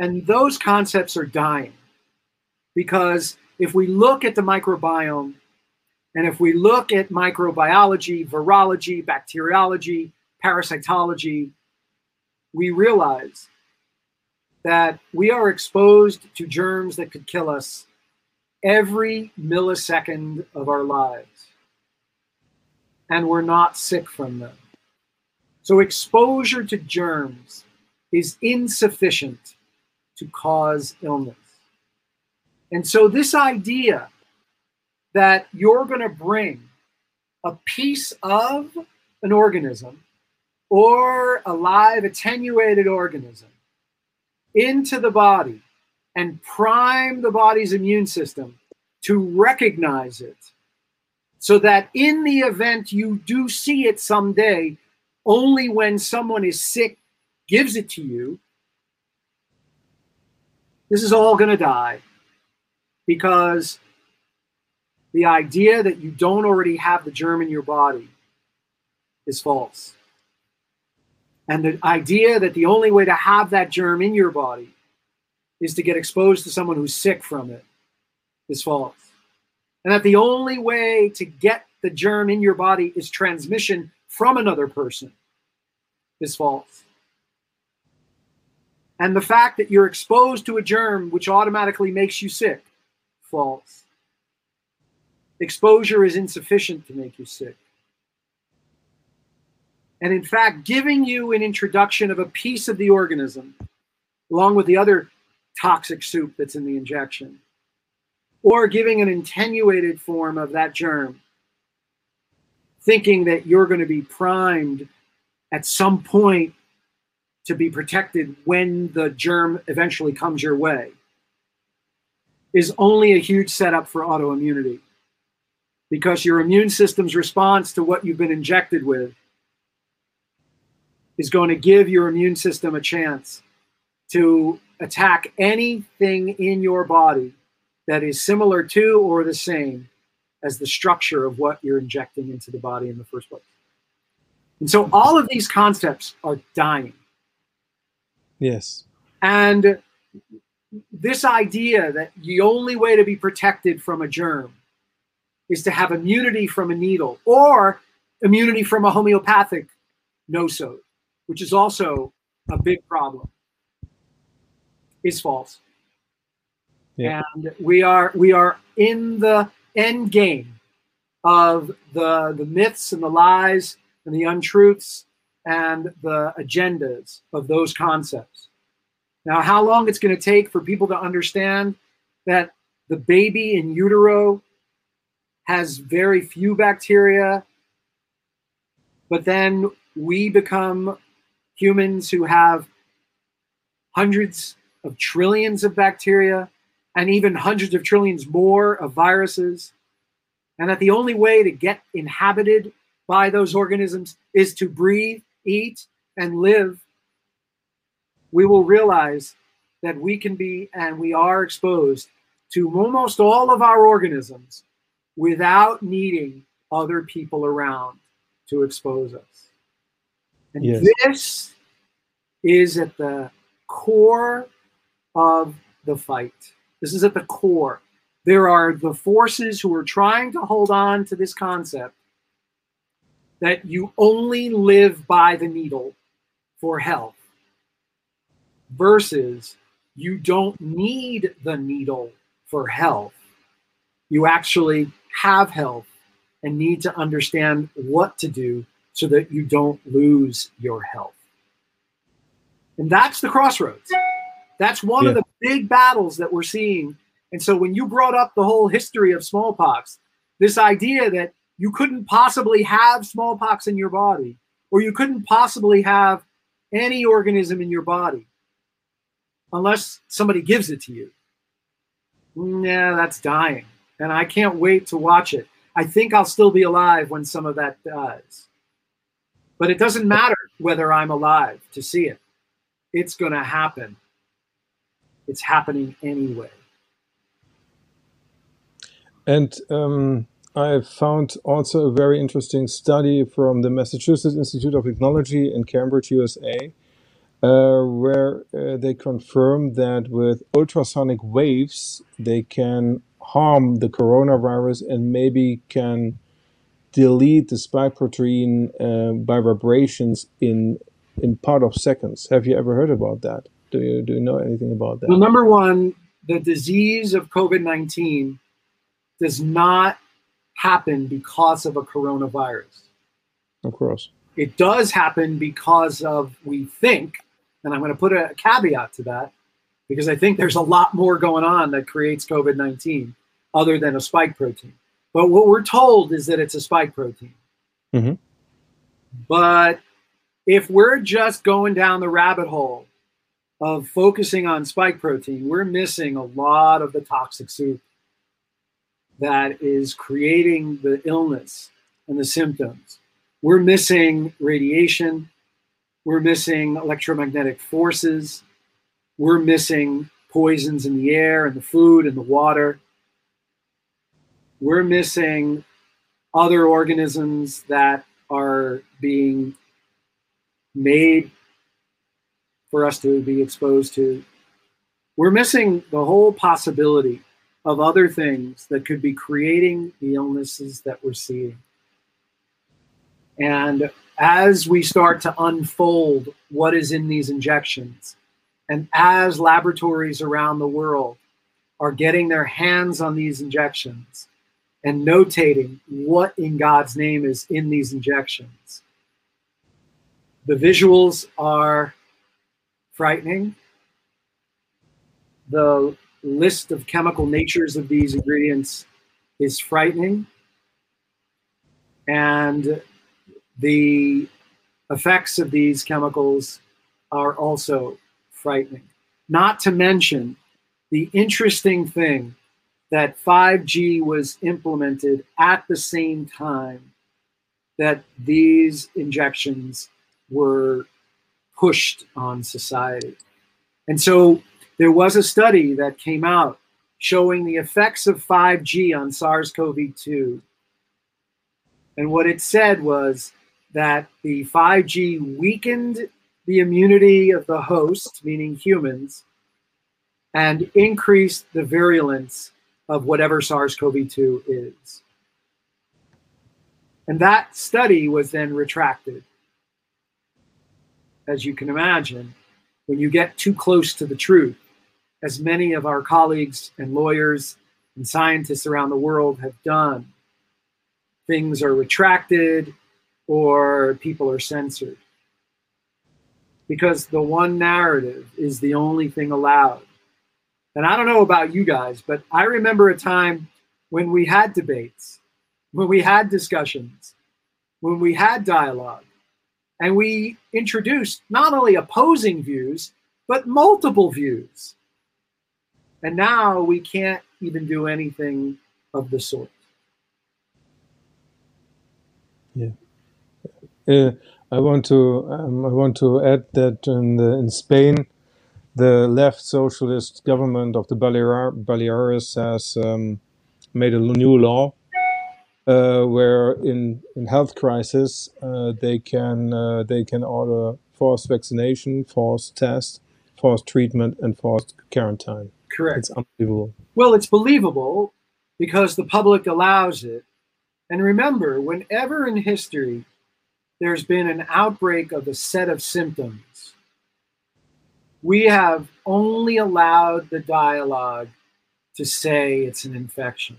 And those concepts are dying because if we look at the microbiome and if we look at microbiology, virology, bacteriology, parasitology, we realize that we are exposed to germs that could kill us every millisecond of our lives. And we're not sick from them. So, exposure to germs is insufficient to cause illness. And so, this idea that you're going to bring a piece of an organism or a live attenuated organism into the body and prime the body's immune system to recognize it so that in the event you do see it someday, only when someone is sick gives it to you, this is all going to die because the idea that you don't already have the germ in your body is false. And the idea that the only way to have that germ in your body is to get exposed to someone who's sick from it is false. And that the only way to get the germ in your body is transmission from another person is false. And the fact that you're exposed to a germ which automatically makes you sick, false. Exposure is insufficient to make you sick. And in fact giving you an introduction of a piece of the organism along with the other toxic soup that's in the injection or giving an attenuated form of that germ thinking that you're going to be primed at some point to be protected when the germ eventually comes your way is only a huge setup for autoimmunity. Because your immune system's response to what you've been injected with is going to give your immune system a chance to attack anything in your body that is similar to or the same as the structure of what you're injecting into the body in the first place. And so all of these concepts are dying. Yes. And this idea that the only way to be protected from a germ is to have immunity from a needle or immunity from a homeopathic nosode, which is also a big problem, is false. Yeah. And we are we are in the end game of the the myths and the lies and the untruths and the agendas of those concepts. Now, how long it's going to take for people to understand that the baby in utero has very few bacteria, but then we become humans who have hundreds of trillions of bacteria and even hundreds of trillions more of viruses, and that the only way to get inhabited by those organisms is to breathe, eat, and live, we will realize that we can be and we are exposed to almost all of our organisms without needing other people around to expose us. And Yes. this is at the core of the fight. This is at the core. There are the forces who are trying to hold on to this concept that you only live by the needle for health versus you don't need the needle for health. You actually have health and need to understand what to do so that you don't lose your health. And that's the crossroads. That's one of the big battles that we're seeing. And so when you brought up the whole history of smallpox, this idea that you couldn't possibly have smallpox in your body, or you couldn't possibly have any organism in your body unless somebody gives it to you. Yeah, that's dying. And I can't wait to watch it. I think I'll still be alive when some of that does. But it doesn't matter whether I'm alive to see it. It's going to happen. It's happening anyway. And um, I found also a very interesting study from the Massachusetts Institute of Technology in Cambridge, USA, uh, where uh, they confirmed that with ultrasonic waves, they can harm the coronavirus and maybe can delete the spike protein uh, by vibrations in in part of seconds. Have you ever heard about that? Do you do you know anything about that? Well, number one, the disease of COVID 19 does not happen because of a coronavirus. Of course. It does happen because of, we think, and I'm going to put a caveat to that, because I think there's a lot more going on that creates COVID 19 other than a spike protein. But what we're told is that it's a spike protein. Mhm. But if we're just going down the rabbit hole of focusing on spike protein, we're missing a lot of the toxic soup that is creating the illness and the symptoms. We're missing radiation. We're missing electromagnetic forces. We're missing poisons in the air and the food and the water. We're missing other organisms that are being made for us to be exposed to. We're missing the whole possibility of other things that could be creating the illnesses that we're seeing. And as we start to unfold what is in these injections, and as laboratories around the world are getting their hands on these injections and notating what in God's name is in these injections, The visuals are frightening. The list of chemical natures of these ingredients is frightening. And the effects of these chemicals are also frightening. Not to mention the interesting thing that 5G was implemented at the same time that these injections were pushed on society. And so there was a study that came out showing the effects of 5G on SARS CoV 2. And what it said was that the 5G weakened the immunity of the host, meaning humans, and increased the virulence of whatever SARS CoV 2 is. And that study was then retracted. As you can imagine, when you get too close to the truth, as many of our colleagues and lawyers and scientists around the world have done, things are retracted or people are censored. Because the one narrative is the only thing allowed. And I don't know about you guys, but I remember a time when we had debates, when we had discussions, when we had dialogue, and we introduced not only opposing views, but multiple views. And now we can't even do anything of the sort. Yeah. Uh, I want to um, I want to add that in, the, in Spain, the left socialist government of the Balear, Baleares has um, made a new law uh, where in in health crisis uh, they can uh, they can order forced vaccination, forced test, forced treatment, and forced quarantine. Correct. It's unbelievable. Well, it's believable because the public allows it. And remember, whenever in history there's been an outbreak of a set of symptoms, we have only allowed the dialogue to say it's an infection.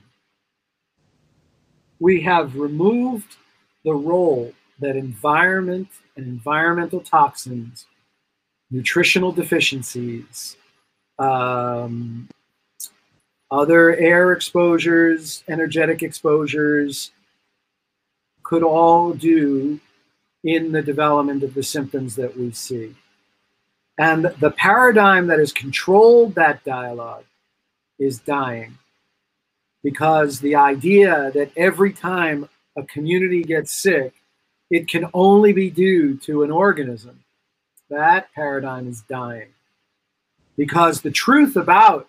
We have removed the role that environment and environmental toxins, nutritional deficiencies, um, other air exposures, energetic exposures could all do in the development of the symptoms that we see. And the paradigm that has controlled that dialogue is dying because the idea that every time a community gets sick, it can only be due to an organism, that paradigm is dying. Because the truth about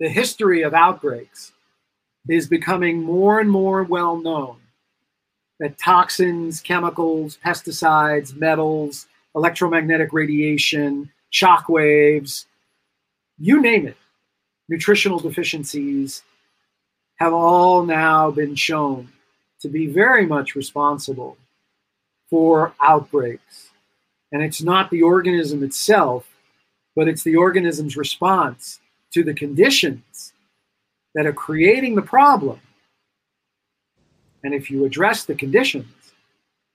the history of outbreaks is becoming more and more well known that toxins, chemicals, pesticides, metals, electromagnetic radiation, shock waves, you name it, nutritional deficiencies have all now been shown to be very much responsible for outbreaks. And it's not the organism itself, but it's the organism's response to the conditions that are creating the problem. And if you address the conditions,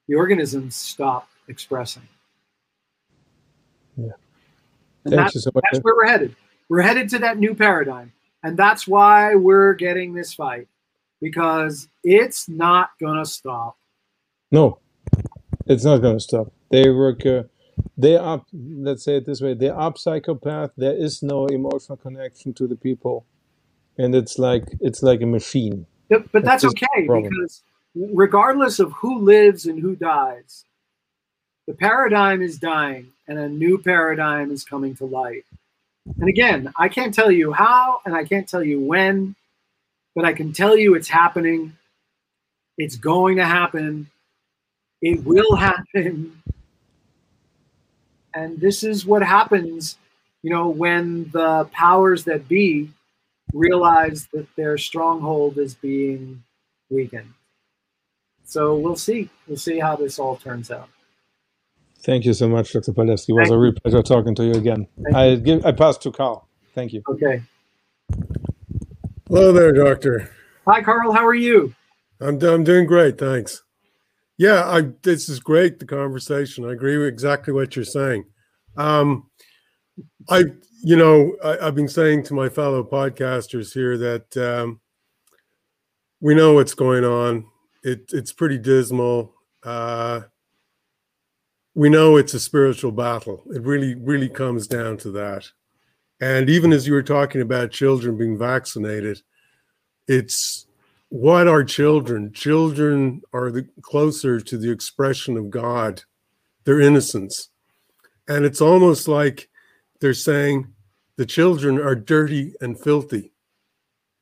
the organisms stop expressing. Yeah. And that's, so much. that's where we're headed. We're headed to that new paradigm. And that's why we're getting this fight because it's not going to stop. No, it's not going to stop. They work. Uh, they are. Let's say it this way. They are psychopath. There is no emotional connection to the people, and it's like it's like a machine. But, but that's That's okay because regardless of who lives and who dies, the paradigm is dying and a new paradigm is coming to light. And again, I can't tell you how and I can't tell you when, but I can tell you it's happening. It's going to happen. It will happen. And this is what happens, you know, when the powers that be realize that their stronghold is being weakened. So we'll see. We'll see how this all turns out. Thank you so much, Dr. Palevsky. It was Thank a real pleasure talking to you again. Thank I give. I pass to Carl. Thank you. Okay. Hello there, Doctor. Hi, Carl. How are you? I'm, I'm doing great, thanks. Yeah, I, this is great. The conversation. I agree with exactly what you're saying. Um, I, you know, I, have been saying to my fellow podcasters here that um, we know what's going on. It, it's pretty dismal. Uh, we know it's a spiritual battle. It really, really comes down to that. And even as you were talking about children being vaccinated, it's what are children? Children are the closer to the expression of God, their innocence. And it's almost like they're saying the children are dirty and filthy.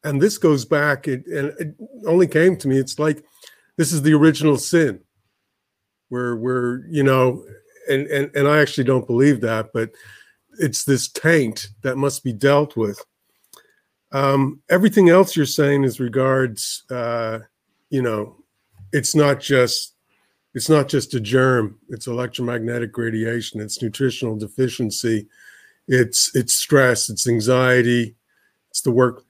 And this goes back, it, and it only came to me, it's like this is the original sin where we're, you know, and, and, and I actually don't believe that, but it's this taint that must be dealt with um, everything else you're saying as regards, uh, you know, it's not just it's not just a germ. It's electromagnetic radiation. It's nutritional deficiency. It's it's stress. It's anxiety. It's the work.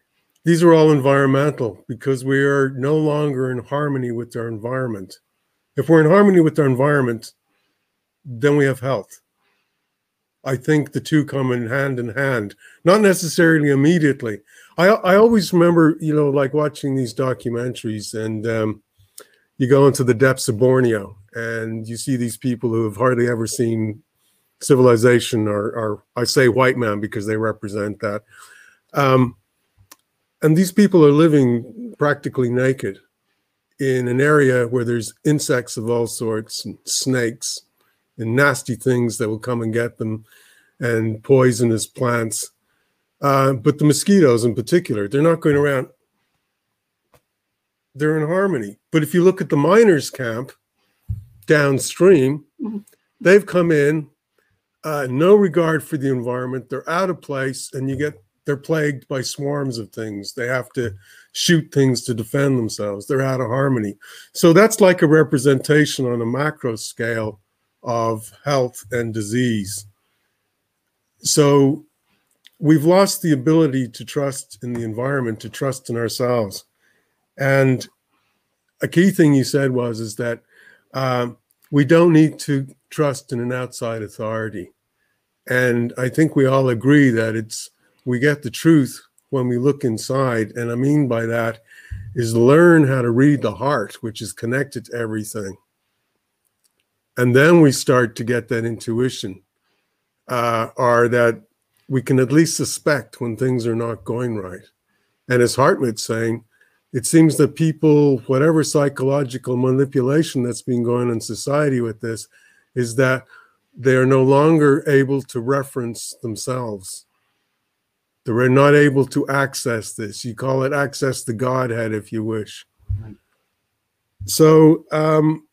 These are all environmental because we are no longer in harmony with our environment. If we're in harmony with our environment, then we have health. I think the two come in hand in hand, not necessarily immediately. I I always remember, you know, like watching these documentaries, and um, you go into the depths of Borneo, and you see these people who have hardly ever seen civilization, or, or I say white man because they represent that. Um, and these people are living practically naked in an area where there's insects of all sorts, and snakes, and nasty things that will come and get them, and poisonous plants uh, but the mosquitoes in particular, they're not going around. They're in harmony. But if you look at the miners' camp downstream, mm-hmm. they've come in, uh, no regard for the environment. They're out of place, and you get they're plagued by swarms of things. They have to shoot things to defend themselves. They're out of harmony. So that's like a representation on a macro scale of health and disease. So we've lost the ability to trust in the environment, to trust in ourselves. And a key thing you said was is that um, we don't need to trust in an outside authority. And I think we all agree that it's we get the truth when we look inside. And I mean by that is learn how to read the heart, which is connected to everything. And then we start to get that intuition, uh, or that we can at least suspect when things are not going right. And as Hartmut's saying, it seems that people, whatever psychological manipulation that's been going on in society with this, is that they are no longer able to reference themselves. They're not able to access this. You call it access the Godhead, if you wish. So, um,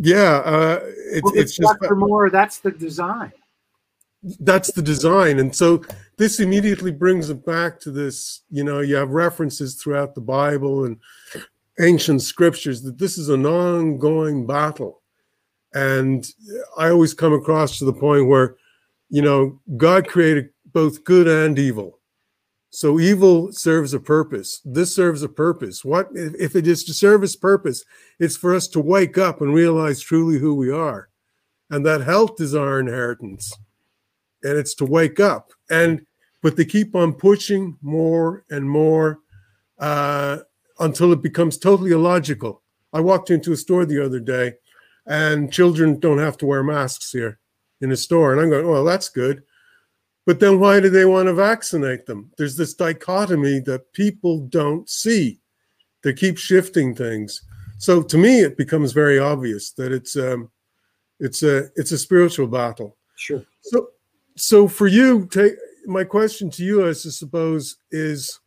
yeah, uh, it, well, it's just for more. That's the design that's the design and so this immediately brings it back to this you know you have references throughout the bible and ancient scriptures that this is an ongoing battle and i always come across to the point where you know god created both good and evil so evil serves a purpose this serves a purpose what if it is to serve its purpose it's for us to wake up and realize truly who we are and that health is our inheritance and it's to wake up. And but they keep on pushing more and more uh, until it becomes totally illogical. I walked into a store the other day, and children don't have to wear masks here in a store, and I'm going, well, that's good. But then why do they want to vaccinate them? There's this dichotomy that people don't see. They keep shifting things. So to me, it becomes very obvious that it's um, it's a it's a spiritual battle. Sure. So so for you, take my question to you, I suppose, is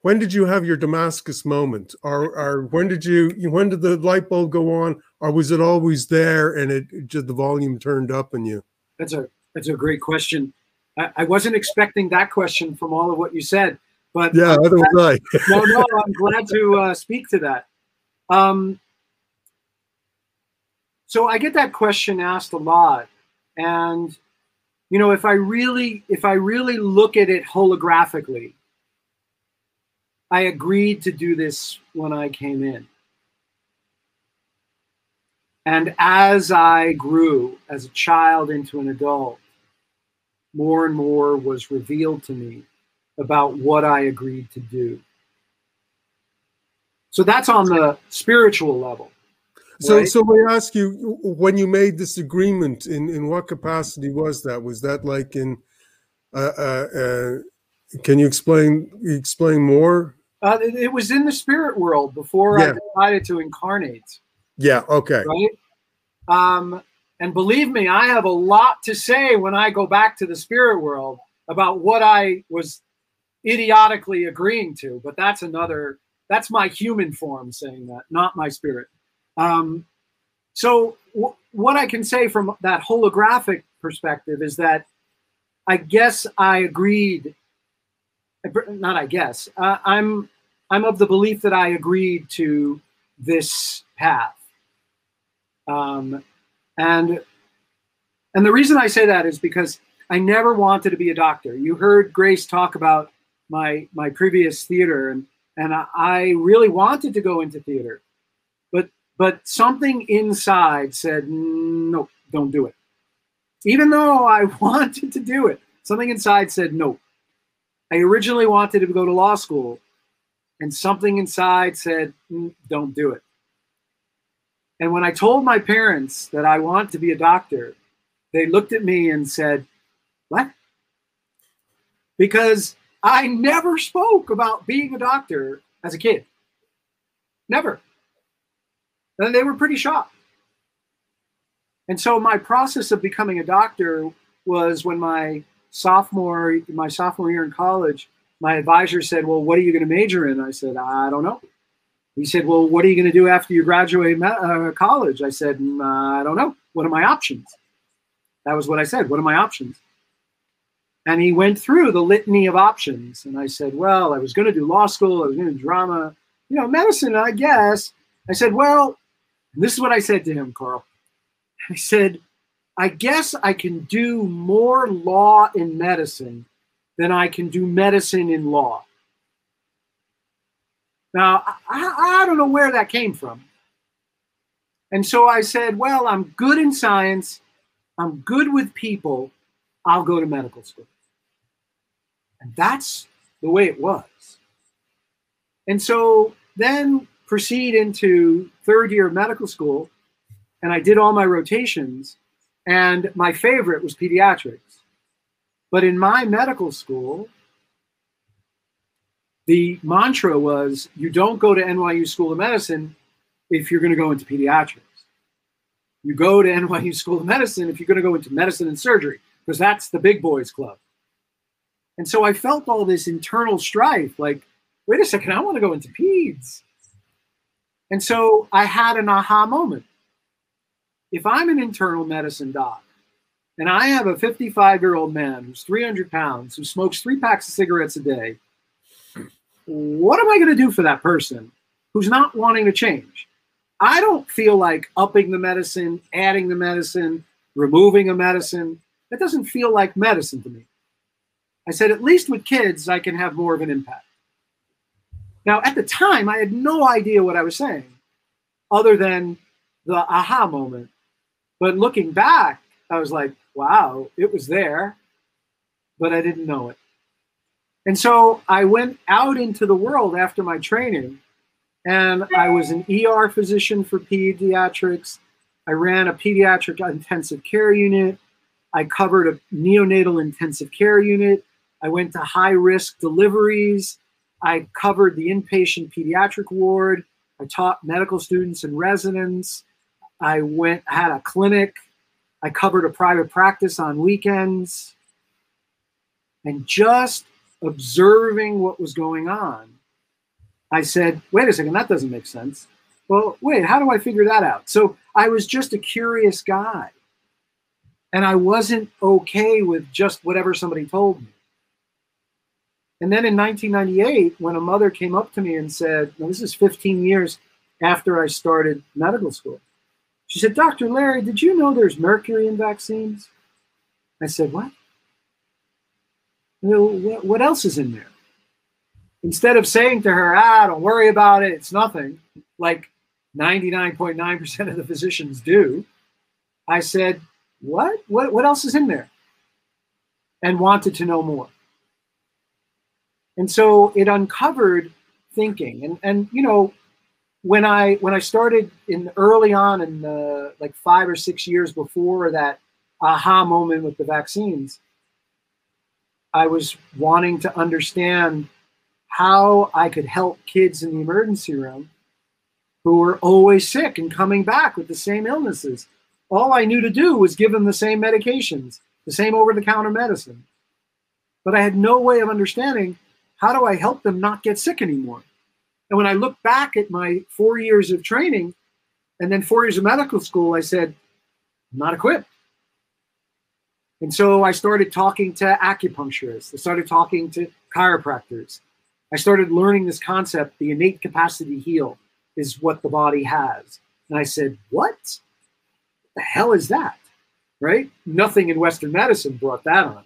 when did you have your Damascus moment, or, or when did you when did the light bulb go on, or was it always there and it, just the volume turned up in you? That's a that's a great question. I, I wasn't expecting that question from all of what you said, but yeah, I (laughs) no, no, I'm glad to uh, speak to that. Um, so I get that question asked a lot, and you know, if I really, if I really look at it holographically, I agreed to do this when I came in. And as I grew as a child into an adult, more and more was revealed to me about what I agreed to do. So that's on the spiritual level. So, right? so I ask you, when you made this agreement, in in what capacity was that? Was that like in? Uh, uh, uh, can you explain explain more? Uh, it, it was in the spirit world before I decided to incarnate. Yeah. Okay. right? Um, and believe me, I have a lot to say when I go back to the spirit world about what I was idiotically agreeing to. But that's another. That's my human form saying that, not my spirit. Um, so w- what I can say from that holographic perspective is that I guess I agreed. Not I guess. Uh, I'm I'm of the belief that I agreed to this path. Um, and and the reason I say that is because I never wanted to be a doctor. You heard Grace talk about my my previous theater, and and I, really wanted to go into theater, but but something inside said no, don't do it. Even though I (laughs) wanted to do it, something inside said no. I originally wanted to go to law school, and something inside said "Mm, don't do it. And when I told my parents that I want to be a doctor, they looked at me and said, What? Because I never spoke about being a doctor as a kid. Never. And they were pretty shocked. And so my process of becoming a doctor was when my sophomore my sophomore year in college, my advisor said, "Well, what are you going to major in?" I said, "I don't know." He said, "Well, what are you going to do after you graduate uh, college?" I said, "Mm, "I don't know. What are my options?" That was what I said. What are my options? And he went through the litany of options, and I said, "Well, I was going to do law school. I was going to do drama, you know, medicine, I guess." I said, "Well," this is what I said to him, Carl. I said, "I guess I can do more law in medicine than I can do medicine in law." Now, I, I don't know where that came from. And so I said, well, I'm good in science. I'm good with people. I'll go to medical school. And that's the way it was. And so then proceed into third year of medical school. And I did all my rotations. And my favorite was pediatrics. But in my medical school, the mantra was you don't go to NYU School of Medicine if you're going to go into pediatrics. You go to NYU School of Medicine if you're going to go into medicine and surgery, because that's the big boys club. And so I felt all this internal strife like, wait a second, I want to go into peds. And so I had an aha moment. If I'm an internal medicine doc and I have a 55 year old man who's 300 pounds, who smokes three packs of cigarettes a day, what am I going to do for that person who's not wanting to change? I don't feel like upping the medicine, adding the medicine, removing a medicine. That doesn't feel like medicine to me. I said, at least with kids, I can have more of an impact. Now, at the time, I had no idea what I was saying other than the aha moment. But looking back, I was like, wow, it was there, but I didn't know it. And so I went out into the world after my training, and I was an ER physician for pediatrics. I ran a pediatric intensive care unit. I covered a neonatal intensive care unit. I went to high risk deliveries. I covered the inpatient pediatric ward. I taught medical students and residents. I went had a clinic. I covered a private practice on weekends. And just observing what was going on, I said, wait a second, that doesn't make sense. Well, wait, how do I figure that out? So I was just a curious guy. And I wasn't okay with just whatever somebody told me. And then in 1998, when a mother came up to me and said, now this is 15 years after I started medical school, she said, Dr. Larry, did you know there's mercury in vaccines? I said, what? Well, what what else is in there? Instead of saying to her, ah, don't worry about it, it's nothing, like 99.9% of the physicians do, I said, what? What, what else is in there? And wanted to know more. And so it uncovered thinking. And, and you know, when I when I started in early on in the, like five or six years before that aha moment with the vaccines, I was wanting to understand how I could help kids in the emergency room who were always sick and coming back with the same illnesses. All I knew to do was give them the same medications, the same over the counter medicine. But I had no way of understanding how do I help them not get sick anymore? And when I look back at my four years of training and then four years of medical school, I said, I'm not equipped. And so I started talking to acupuncturists. I started talking to chiropractors. I started learning this concept the innate capacity to heal is what the body has. And I said, What? what the hell is that? Right? Nothing in Western medicine brought that on.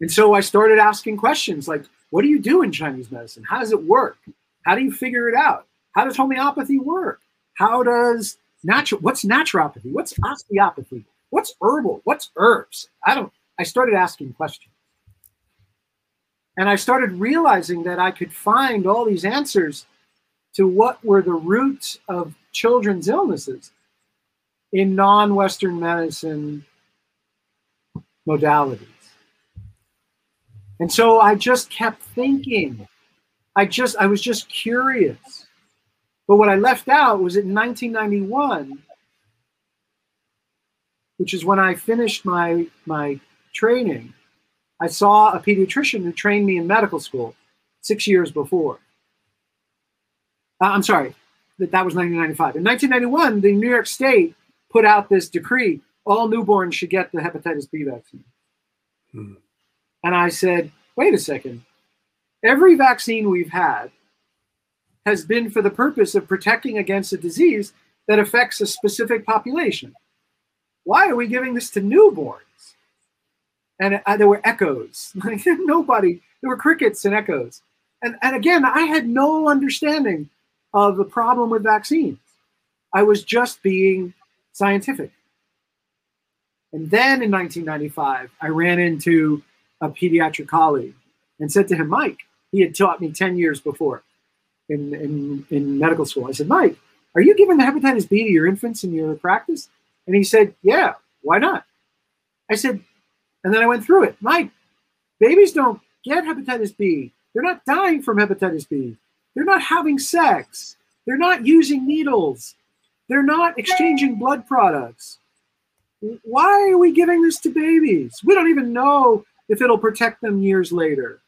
And so I started asking questions like, what do you do in Chinese medicine? How does it work? How do you figure it out? How does homeopathy work? How does natural what's naturopathy? What's osteopathy? What's herbal? What's herbs? I don't I started asking questions. And I started realizing that I could find all these answers to what were the roots of children's illnesses in non-Western medicine modalities. And so I just kept thinking. I just I was just curious. But what I left out was in 1991, which is when I finished my my training, I saw a pediatrician who trained me in medical school six years before. Uh, I'm sorry, that, that was 1995. In 1991, the New York State put out this decree all newborns should get the hepatitis B vaccine. Hmm. And I said, wait a second. Every vaccine we've had has been for the purpose of protecting against a disease that affects a specific population. Why are we giving this to newborns? And uh, there were echoes. (laughs) Nobody, there were crickets and echoes. And, and again, I had no understanding of the problem with vaccines. I was just being scientific. And then in 1995, I ran into a pediatric colleague and said to him, Mike, he had taught me 10 years before in, in, in medical school. I said, Mike, are you giving the hepatitis B to your infants in your practice? And he said, Yeah, why not? I said, and then I went through it. Mike, babies don't get hepatitis B. They're not dying from hepatitis B. They're not having sex. They're not using needles. They're not exchanging blood products. Why are we giving this to babies? We don't even know if it'll protect them years later.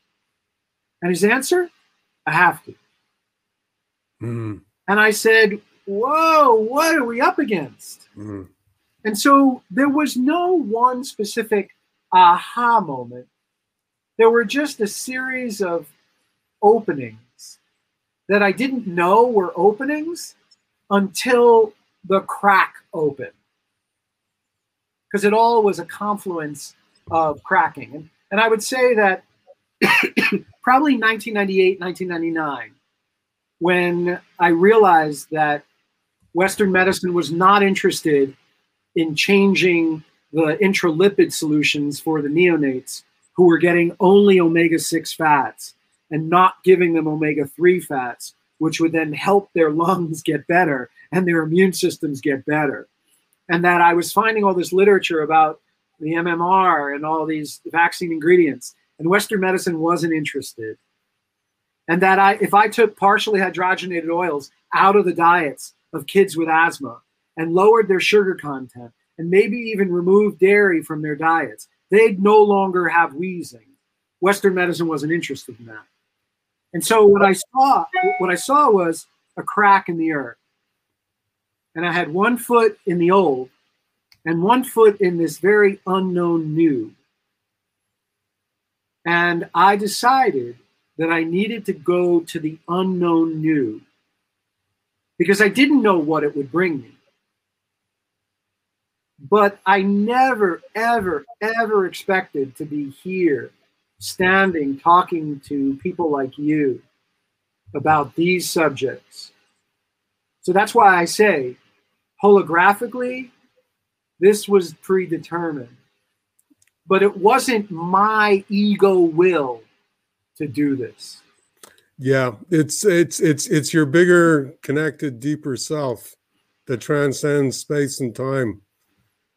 And his answer, I have to. Mm. And I said, Whoa, what are we up against? Mm. And so there was no one specific aha moment. There were just a series of openings that I didn't know were openings until the crack opened. Because it all was a confluence of cracking. And, and I would say that (coughs) probably 1998, 1999, when I realized that Western medicine was not interested in changing the intralipid solutions for the neonates who were getting only omega 6 fats and not giving them omega 3 fats, which would then help their lungs get better and their immune systems get better. And that I was finding all this literature about the MMR and all these vaccine ingredients, and Western medicine wasn't interested. And that I, if I took partially hydrogenated oils out of the diets of kids with asthma and lowered their sugar content and maybe even removed dairy from their diets, they'd no longer have wheezing. Western medicine wasn't interested in that. And so what I saw, what I saw was a crack in the earth. And I had one foot in the old and one foot in this very unknown new. And I decided that I needed to go to the unknown new because I didn't know what it would bring me. But I never, ever, ever expected to be here, standing, talking to people like you about these subjects So that's why I say holographically, this was predetermined. But it wasn't my ego will to do this. Yeah, it's it's it's it's your bigger, connected, deeper self that transcends space and time.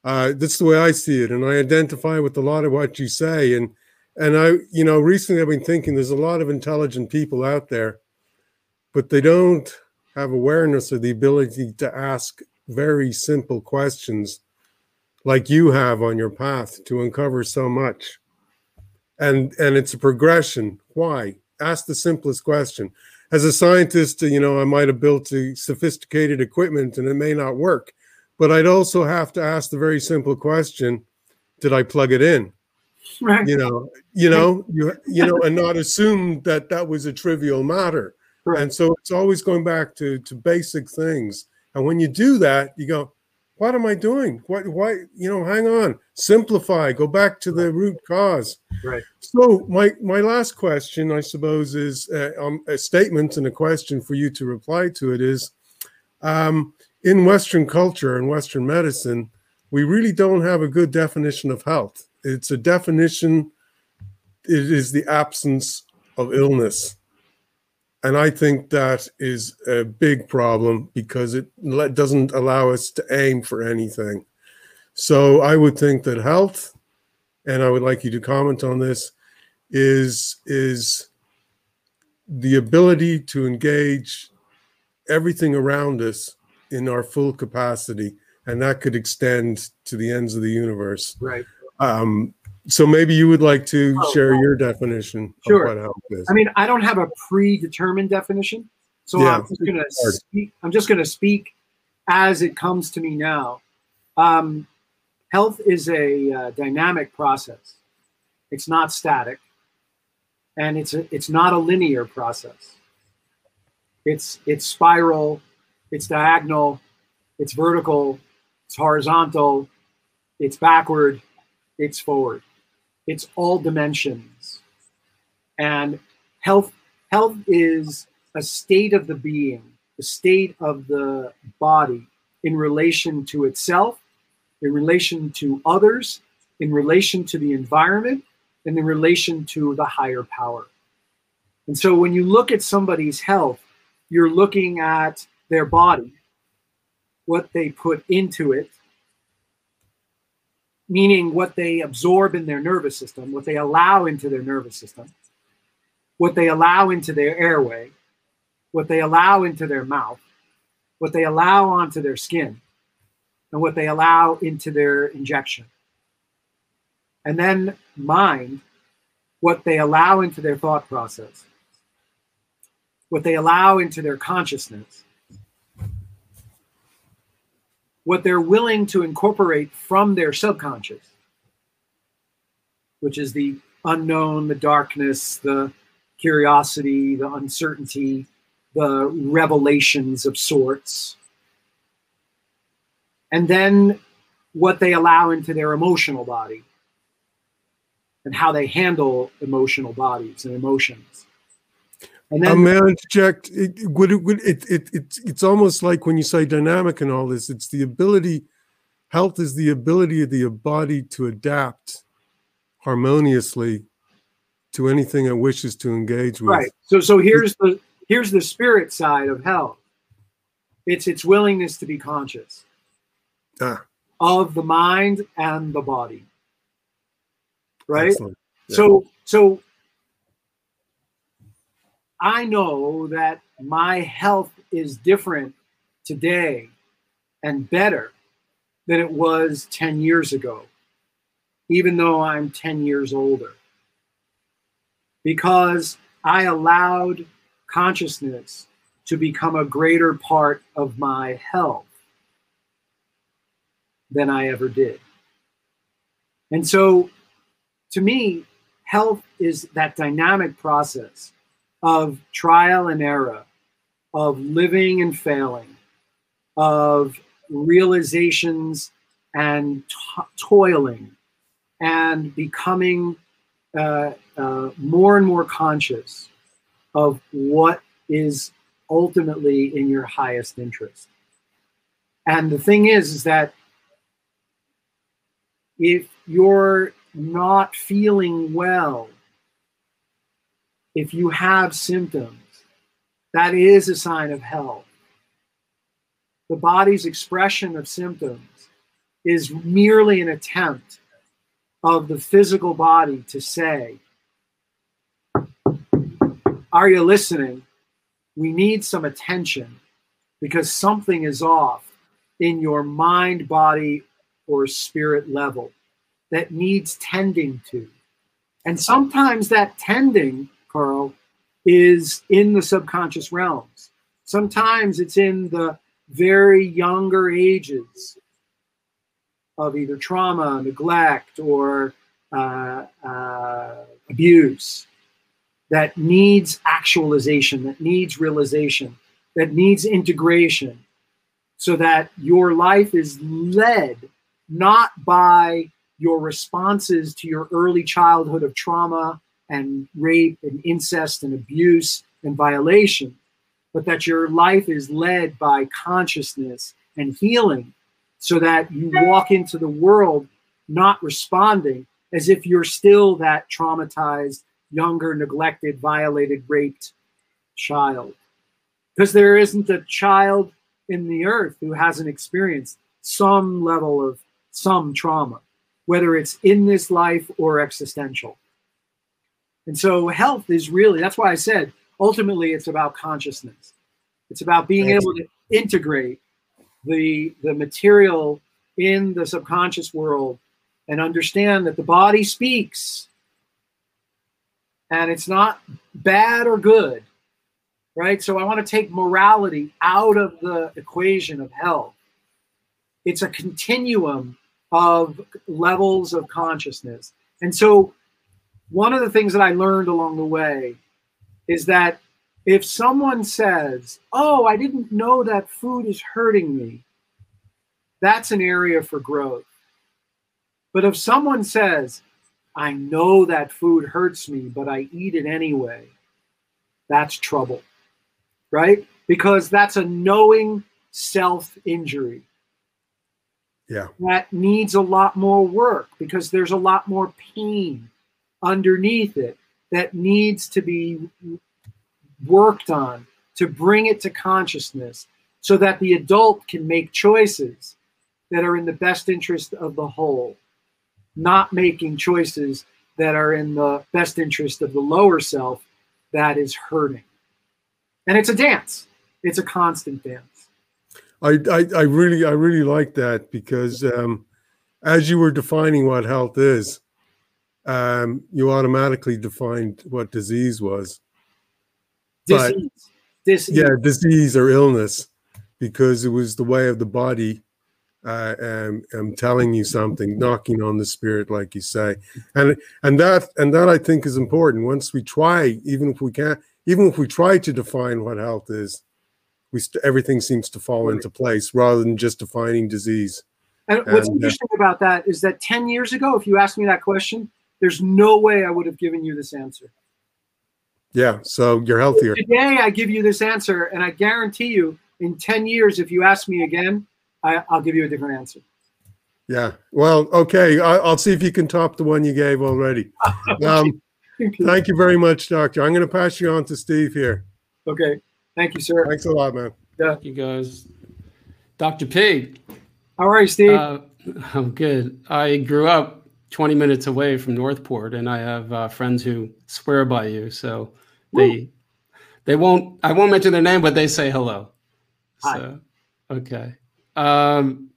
Uh, that's the way I see it, and I identify with a lot of what you say. And and I, you know, recently I've been thinking there's a lot of intelligent people out there, but they don't have awareness or the ability to ask very simple questions like you have on your path to uncover so much. And and it's a progression. Why? Ask the simplest question. As a scientist, you know, I might have built a sophisticated equipment and it may not work, but I'd also have to ask the very simple question, did I plug it in? Right. You know, you know, you you know, and not (laughs) assume that that was a trivial matter. Right. And so it's always going back to to basic things. And when you do that, you go, what am I doing? What why, you know, hang on, simplify, go back to the root cause. Right. So my my last question, I suppose, is uh, um, a statement and a question for you to reply to. It is, um, in Western culture and Western medicine, we really don't have a good definition of health. It's a definition. It is the absence of illness, and I think that is a big problem because it doesn't allow us to aim for anything. So I would think that health, and I would like you to comment on this, is is the ability to engage everything around us in our full capacity, and that could extend to the ends of the universe. Right. Um, so maybe you would like to Oh, share your definition sure. of what health is. I mean, I don't have a predetermined definition, so Yeah. I'm just gonna speak. I'm just gonna speak as it comes to me now. Um, health is a uh, dynamic process. It's not static, and it's a, it's not a linear process. It's it's spiral, it's diagonal, it's vertical, it's horizontal, it's backward, it's forward. It's all dimensions. And health health is a state of the being, the state of the body in relation to itself, in relation to others, in relation to the environment, and in relation to the higher power. And so when you look at somebody's health, you're looking at their body, what they put into it, meaning what they absorb in their nervous system, what they allow into their nervous system, what they allow into their airway, what they allow into their mouth, what they allow onto their skin, and what they allow into their injection. And then mind, what they allow into their thought process, what they allow into their consciousness, what they're willing to incorporate from their subconscious, which is the unknown, the darkness, the curiosity, the uncertainty, the revelations of sorts. And then what they allow into their emotional body and how they handle emotional bodies and emotions. And then may I interject? It, would it, would it, it, it's it's almost like when you say dynamic and all this, it's the ability, health is the ability of the body to adapt harmoniously to anything it wishes to engage with. Right. So so here's the here's the spirit side of health. It's its willingness to be conscious Ah, of the mind and the body. Right? Yeah. So so I know that my health is different today and better than it was 10 years ago, even though I'm 10 years older. Because I allowed consciousness to become a greater part of my health than I ever did. And so, to me, health is that dynamic process of trial and error, of living and failing, of realizations and to- toiling, and becoming uh, uh, more and more conscious of what is ultimately in your highest interest. And the thing is, is that if you're not feeling well, if you have symptoms, that is a sign of health. The body's expression of symptoms is merely an attempt of the physical body to say, Are you listening? We need some attention because something is off in your mind, body, or spirit level that needs tending to. And sometimes that tending, Is in the subconscious realms. Sometimes it's in the very younger ages of either trauma, neglect, or uh, uh, abuse that needs actualization, that needs realization, that needs integration, so that your life is led not by your responses to your early childhood of trauma and rape and incest and abuse and violation, but that your life is led by consciousness and healing so that you walk into the world not responding as if you're still that traumatized, younger, neglected, violated, raped child. Because there isn't a child in the earth who hasn't experienced some level of some trauma, whether it's in this life or existential. And so health is really, that's why I said ultimately it's about consciousness. It's about being able to integrate the, the material in the subconscious world and understand that the body speaks and it's not bad or good, right? So I want to take morality out of the equation of health. It's a continuum of levels of consciousness. And so one of the things that I learned along the way is that if someone says, Oh, I didn't know that food is hurting me, that's an area for growth. But if someone says, I know that food hurts me, but I eat it anyway, that's trouble, right? Because that's a knowing self injury. Yeah. That needs a lot more work because there's a lot more pain underneath it that needs to be worked on to bring it to consciousness so that the adult can make choices that are in the best interest of the whole, not making choices that are in the best interest of the lower self that is hurting. And it's a dance. It's a constant dance. I, I, I really I really like that because um, as you were defining what health is, um, you automatically defined what disease was. But, Disease. Disease. yeah, disease or illness, because it was the way of the body. Uh, I'm telling you something, knocking on the spirit, like you say, and and that and that I think is important. Once we try, even if we can't, even if we try to define what health is, we st- everything seems to fall into place rather than just defining disease. And what's And, uh, interesting about that is that 10 years ago, if you asked me that question, there's no way I would have given you this answer. Yeah, so you're healthier. Today, I give you this answer, and I guarantee you, in 10 years, if you ask me again, I, I'll give you a different answer. Yeah. Well, okay. I, I'll see if you can top the one you gave already. (laughs) Um, thank you very much, Doctor. I'm going to pass you on to Steve here. okay. Thank you, sir. Thanks a lot, man. Thank you guys. Dr. P, How are you, Steve? uh, (laughs) I'm good. I grew up 20 minutes away from Northport, and I have uh, friends who swear by you. So they they won't. I won't mention their name, but they say hello. Hi. So okay. Um,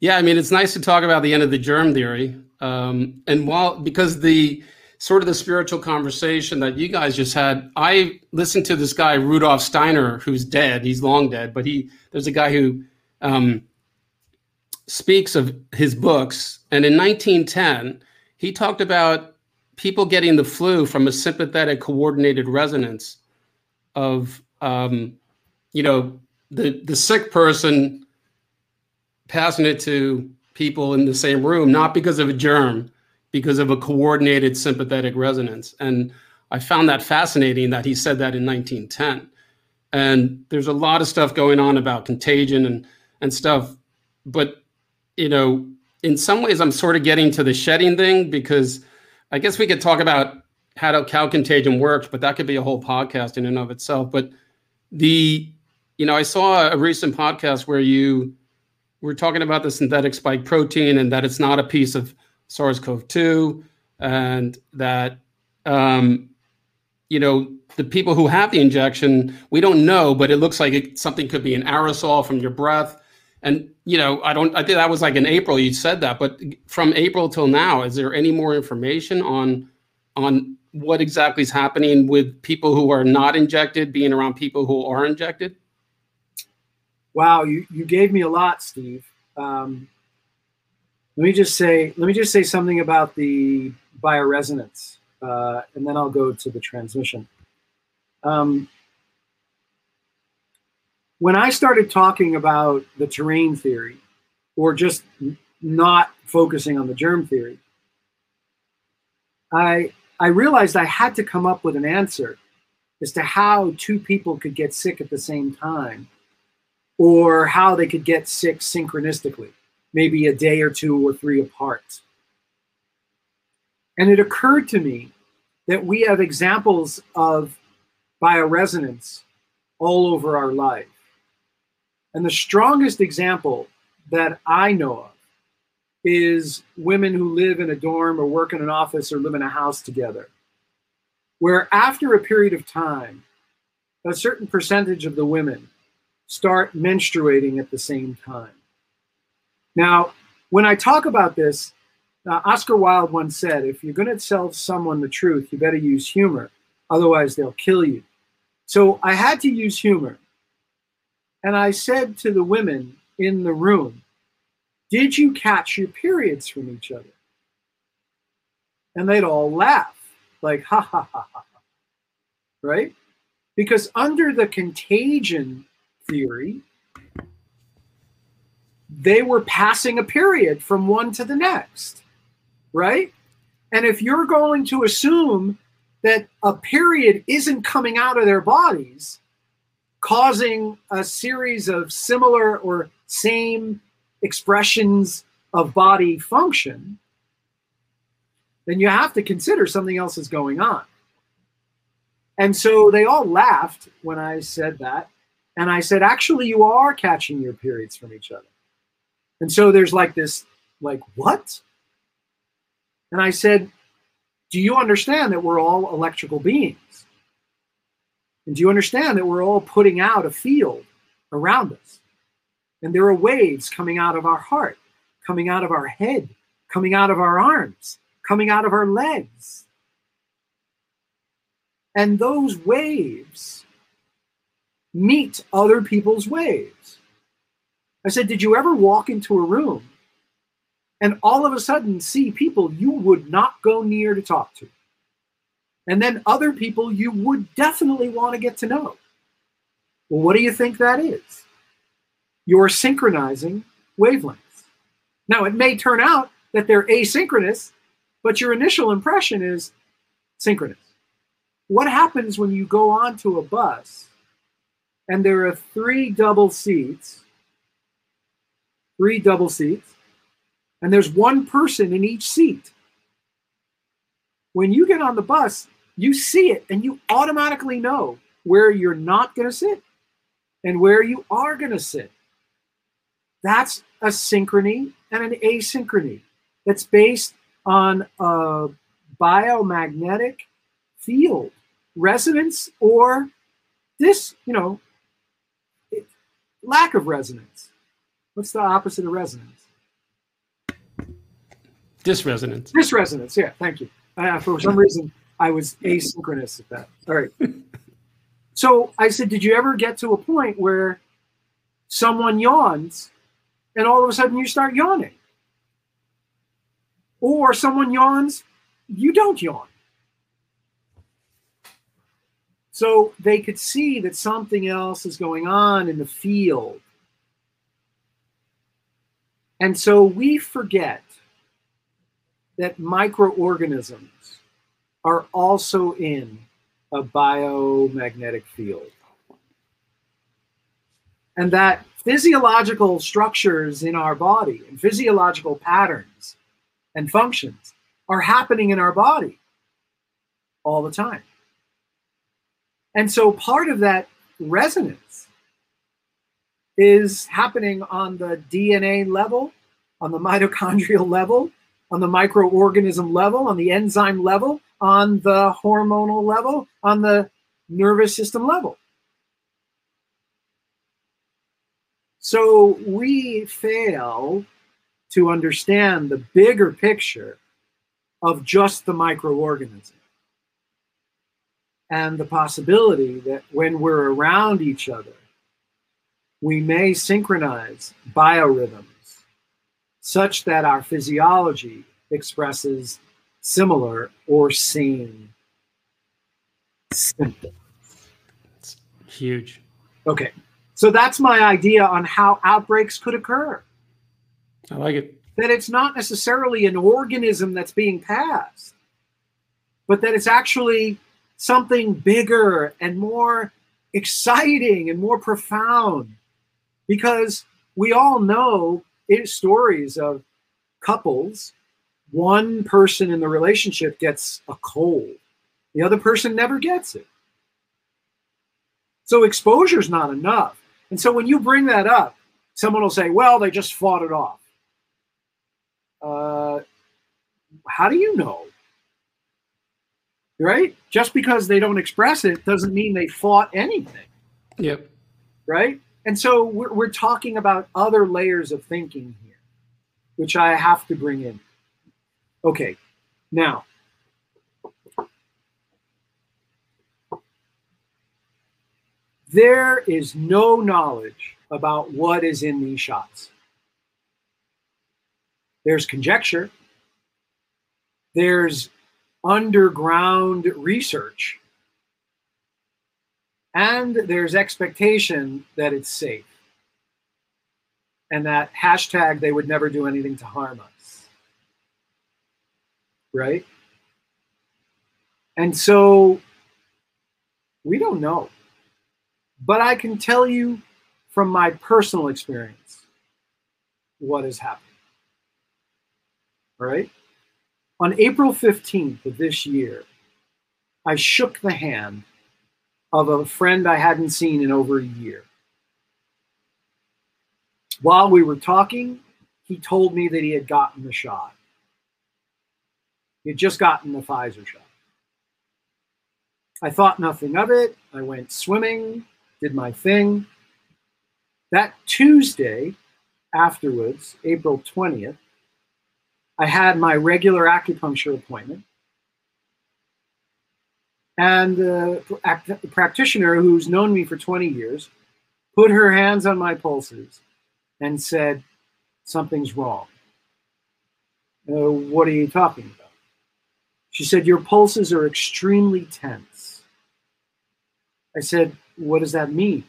yeah, I mean it's nice to talk about the end of the germ theory, um, and while because the sort of the spiritual conversation that you guys just had, I listened to this guy Rudolf Steiner, who's dead. He's long dead, but he there's a guy who um, speaks of his books, and in 1910 he talked about people getting the flu from a sympathetic coordinated resonance of um, you know the the sick person passing it to people in the same room not because of a germ because of a coordinated sympathetic resonance and i found that fascinating that he said that in 1910 and there's a lot of stuff going on about contagion and and stuff. But you know, in some ways, I'm sort of getting to the shedding thing because I guess we could talk about how cow contagion works, but that could be a whole podcast in and of itself. But the you know, I saw a recent podcast where you were talking about the synthetic spike protein and that it's not a piece of SARS-CoV-2, and that um, you know the people who have the injection, we don't know, but it looks like it, something could be an aerosol from your breath. And you know, I don't. I think that was like in April. You said that, but from April till now, is there any more information on on what exactly is happening with people who are not injected being around people who are injected? Wow, you, you gave me a lot, Steve. Um, let me just say let me just say something about the bioresonance, uh, and then I'll go to the transmission. Um, when I started talking about the terrain theory, or just not focusing on the germ theory, I I realized I had to come up with an answer as to how two people could get sick at the same time, or how they could get sick synchronistically, maybe a day or two or three apart. And it occurred to me that we have examples of bioresonance all over our life. And the strongest example that I know of is women who live in a dorm or work in an office or live in a house together, where after a period of time, a certain percentage of the women start menstruating at the same time. Now, when I talk about this, uh, Oscar Wilde once said, if you're going to tell someone the truth, you better use humor, otherwise, they'll kill you. So I had to use humor. And I said to the women in the room, did you catch your periods from each other? And they'd all laugh, like, ha ha ha ha. Right? Because under the contagion theory, they were passing a period from one to the next. Right? And if you're going to assume that a period isn't coming out of their bodies, causing a series of similar or same expressions of body function, then you have to consider something else is going on. And so they all laughed when I said that. And I said, actually, you are catching your periods from each other. And so there's like this, like, what? And I said, do you understand that we're all electrical beings? And do you understand that we're all putting out a field around us? And there are waves coming out of our heart, coming out of our head, coming out of our arms, coming out of our legs. And those waves meet other people's waves. I said, Did you ever walk into a room and all of a sudden see people you would not go near to talk to? And then other people you would definitely want to get to know. Well, what do you think that is? you're synchronizing wavelengths. Now, it may turn out that they're asynchronous, but your initial impression is synchronous. What happens when you go onto a bus and there are three double seats, three double seats, and there's one person in each seat? When you get on the bus, you see it and you automatically know where you're not going to sit and where you are going to sit. That's a synchrony and an asynchrony that's based on a biomagnetic field, resonance or this, you know, lack of resonance. What's the opposite of resonance? Disresonance. Disresonance, yeah, thank you. Uh, for some reason, I was asynchronous at that. All right. (laughs) so I said, Did you ever get to a point where someone yawns and all of a sudden you start yawning. Or someone yawns, you don't yawn. So they could see that something else is going on in the field. And so we forget that microorganisms are also in a biomagnetic field. and that physiological structures in our body and physiological patterns and functions are happening in our body all the time. And so part of that resonance is happening on the DNA level, on the mitochondrial level, on the microorganism level, on the enzyme level, on the hormonal level, on the nervous system level. So we fail to understand the bigger picture of just the microorganism and the possibility that when we're around each other, we may synchronize biorhythms such that our physiology expresses similar or same symptoms. It's huge. Okay, so that's my idea on how outbreaks could occur. I like it. That it's not necessarily an organism that's being passed, but that it's actually something bigger and more exciting and more profound. Because we all know in stories of couples, one person in the relationship gets a cold, the other person never gets it. So exposure is not enough. And so when you bring that up, someone will say, well, they just fought it off. Uh, how do you know? Right? Just because they don't express it doesn't mean they fought anything. Yep. Right? And so we're, we're talking about other layers of thinking here, which I have to bring in. Okay, now, there is no knowledge about what is in these shots. There's conjecture, there's underground research, and there's expectation that it's safe. And that hashtag, they would never do anything to harm us. Right? And so we don't know. But I can tell you from my personal experience what is happening. All right? On April 15th of this year, I shook the hand of a friend I hadn't seen in over a year. While we were talking, he told me that he had gotten the shot. Had just gotten the Pfizer shot. I thought nothing of it. I went swimming, did my thing. That Tuesday afterwards, April 20th, I had my regular acupuncture appointment. And the practitioner who's known me for 20 years put her hands on my pulses and said, Something's wrong. Uh, what are you talking about? She said, Your pulses are extremely tense. I said, What does that mean?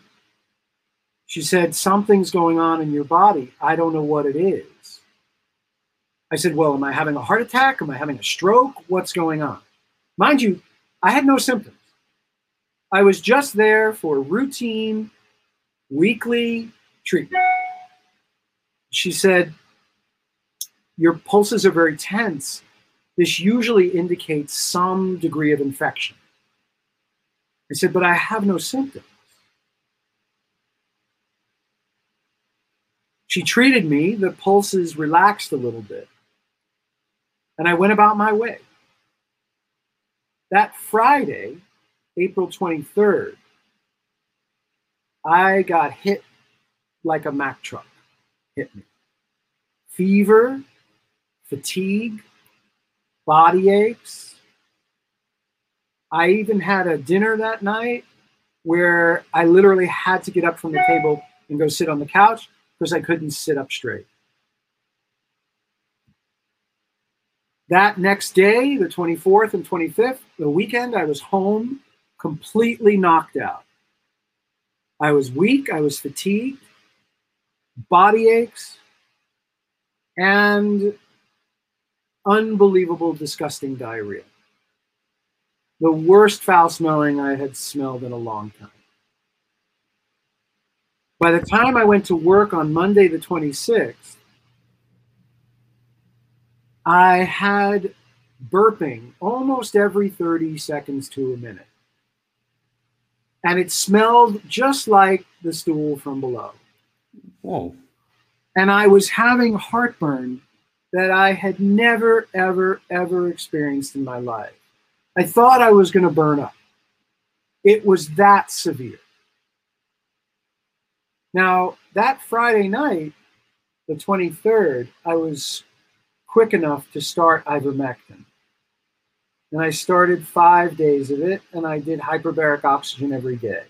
She said, Something's going on in your body. I don't know what it is. I said, Well, am I having a heart attack? Am I having a stroke? What's going on? Mind you, I had no symptoms. I was just there for routine weekly treatment. She said, Your pulses are very tense. This usually indicates some degree of infection. I said, But I have no symptoms. She treated me, the pulses relaxed a little bit, and I went about my way. That Friday, April 23rd, I got hit like a Mack truck hit me. Fever, fatigue, body aches. I even had a dinner that night where I literally had to get up from the table and go sit on the couch because I couldn't sit up straight. That next day, the 24th and 25th, the weekend, I was home completely knocked out. I was weak, I was fatigued, body aches, and unbelievable, disgusting diarrhea. The worst foul smelling I had smelled in a long time. By the time I went to work on Monday, the 26th, I had burping almost every 30 seconds to a minute. And it smelled just like the stool from below. Whoa. And I was having heartburn that I had never, ever, ever experienced in my life. I thought I was going to burn up. It was that severe. Now, that Friday night, the 23rd, I was quick enough to start ivermectin. And I started five days of it, and I did hyperbaric oxygen every day.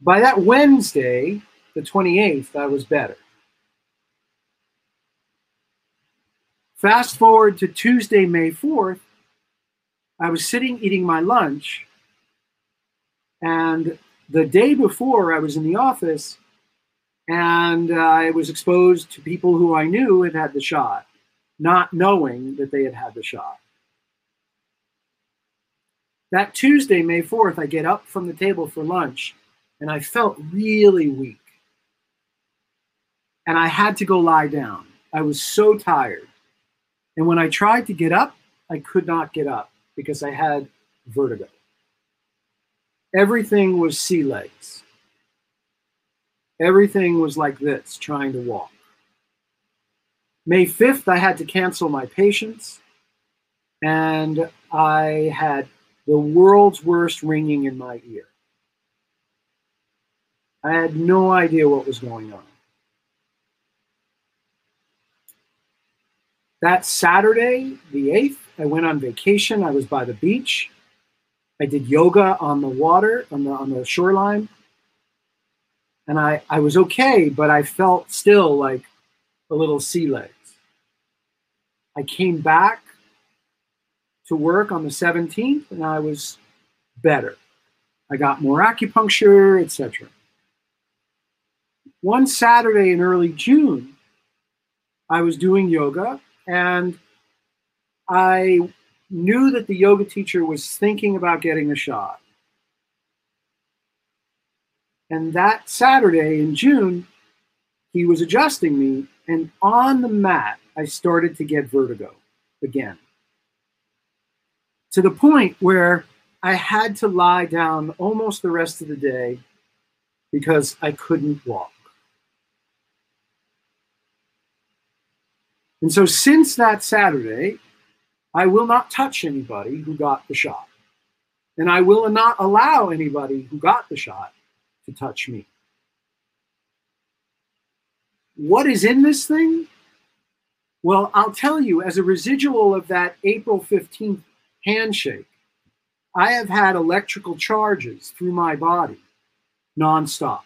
By that Wednesday, the 28th, I was better. Fast forward to Tuesday, May 4th, I was sitting eating my lunch, and the day before I was in the office, and I was exposed to people who I knew had had the shot, not knowing that they had had the shot. That Tuesday, May 4th, I get up from the table for lunch and I felt really weak. And I had to go lie down. I was so tired. And when I tried to get up, I could not get up because I had vertigo. Everything was sea legs. Everything was like this, trying to walk. May 5th, I had to cancel my patients, and I had the world's worst ringing in my ear. I had no idea what was going on. That Saturday, the 8th, I went on vacation. I was by the beach. I did yoga on the water, on the, on the shoreline. And I, I was okay, but I felt still like a little sea legs. I came back to work on the 17th and I was better. I got more acupuncture, etc. One Saturday in early June, I was doing yoga and I knew that the yoga teacher was thinking about getting a shot. And that Saturday in June, he was adjusting me, and on the mat, I started to get vertigo again. To the point where I had to lie down almost the rest of the day because I couldn't walk. And so, since that Saturday, I will not touch anybody who got the shot. And I will not allow anybody who got the shot to touch me. What is in this thing? Well, I'll tell you, as a residual of that April 15th handshake, I have had electrical charges through my body nonstop.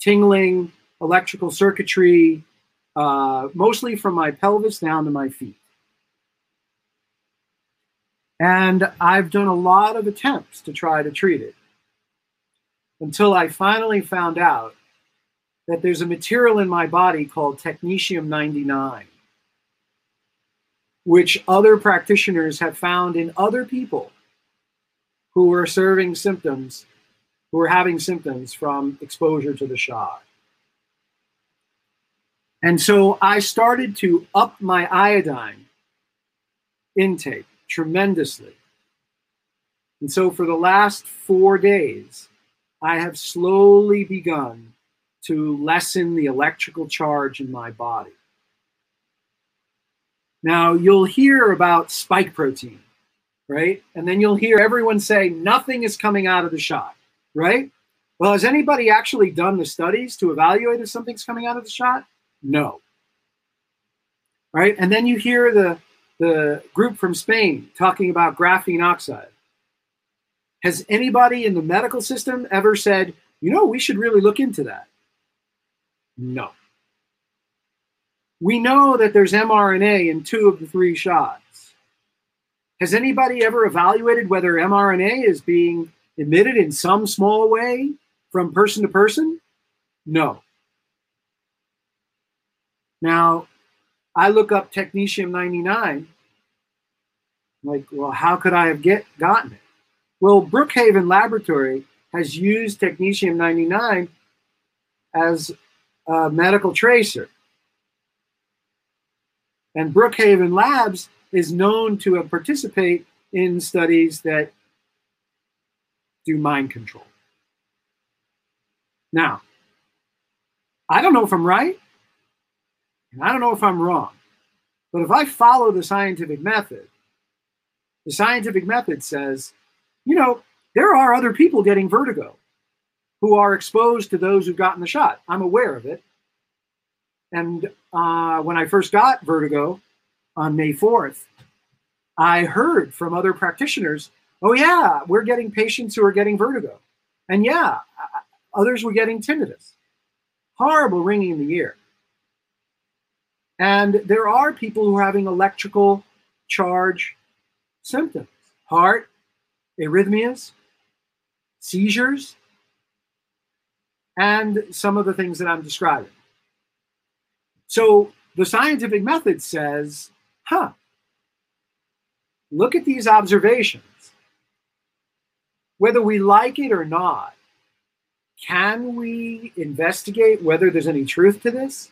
Tingling, electrical circuitry, uh, mostly from my pelvis down to my feet. And I've done a lot of attempts to try to treat it until I finally found out that there's a material in my body called technetium 99, which other practitioners have found in other people who are serving symptoms, who are having symptoms from exposure to the shot. And so I started to up my iodine intake tremendously. And so for the last four days, I have slowly begun to lessen the electrical charge in my body. Now, you'll hear about spike protein, right? And then you'll hear everyone say nothing is coming out of the shot, right? Well, has anybody actually done the studies to evaluate if something's coming out of the shot? No. Right? And then you hear the the group from Spain talking about graphene oxide. Has anybody in the medical system ever said, you know, we should really look into that? No. We know that there's mRNA in two of the three shots. Has anybody ever evaluated whether mRNA is being emitted in some small way from person to person? No. Now, I look up technetium 99. like, well, how could I have get gotten it? Well, Brookhaven Laboratory has used technetium 99 as a medical tracer. And Brookhaven Labs is known to have participate in studies that do mind control. Now, I don't know if I'm right, and I don't know if I'm wrong, but if I follow the scientific method, the scientific method says, you know, there are other people getting vertigo who are exposed to those who've gotten the shot. I'm aware of it. And uh, when I first got vertigo on May 4th, I heard from other practitioners, oh, yeah, we're getting patients who are getting vertigo. And yeah, others were getting tinnitus. Horrible ringing in the ear. And there are people who are having electrical charge symptoms heart, arrhythmias, seizures, and some of the things that I'm describing. So the scientific method says, huh, look at these observations. Whether we like it or not, can we investigate whether there's any truth to this?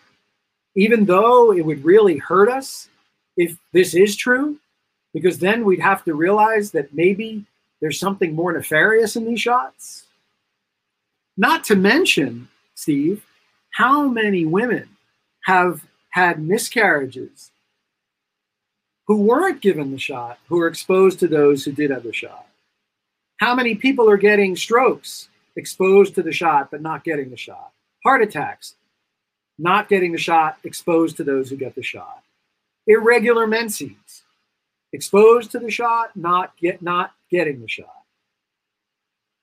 Even though it would really hurt us if this is true, because then we'd have to realize that maybe there's something more nefarious in these shots. Not to mention, Steve, how many women have had miscarriages who weren't given the shot, who are exposed to those who did have the shot? How many people are getting strokes exposed to the shot but not getting the shot? Heart attacks, not getting the shot, exposed to those who get the shot. Irregular menses, exposed to the shot, not get not getting the shot.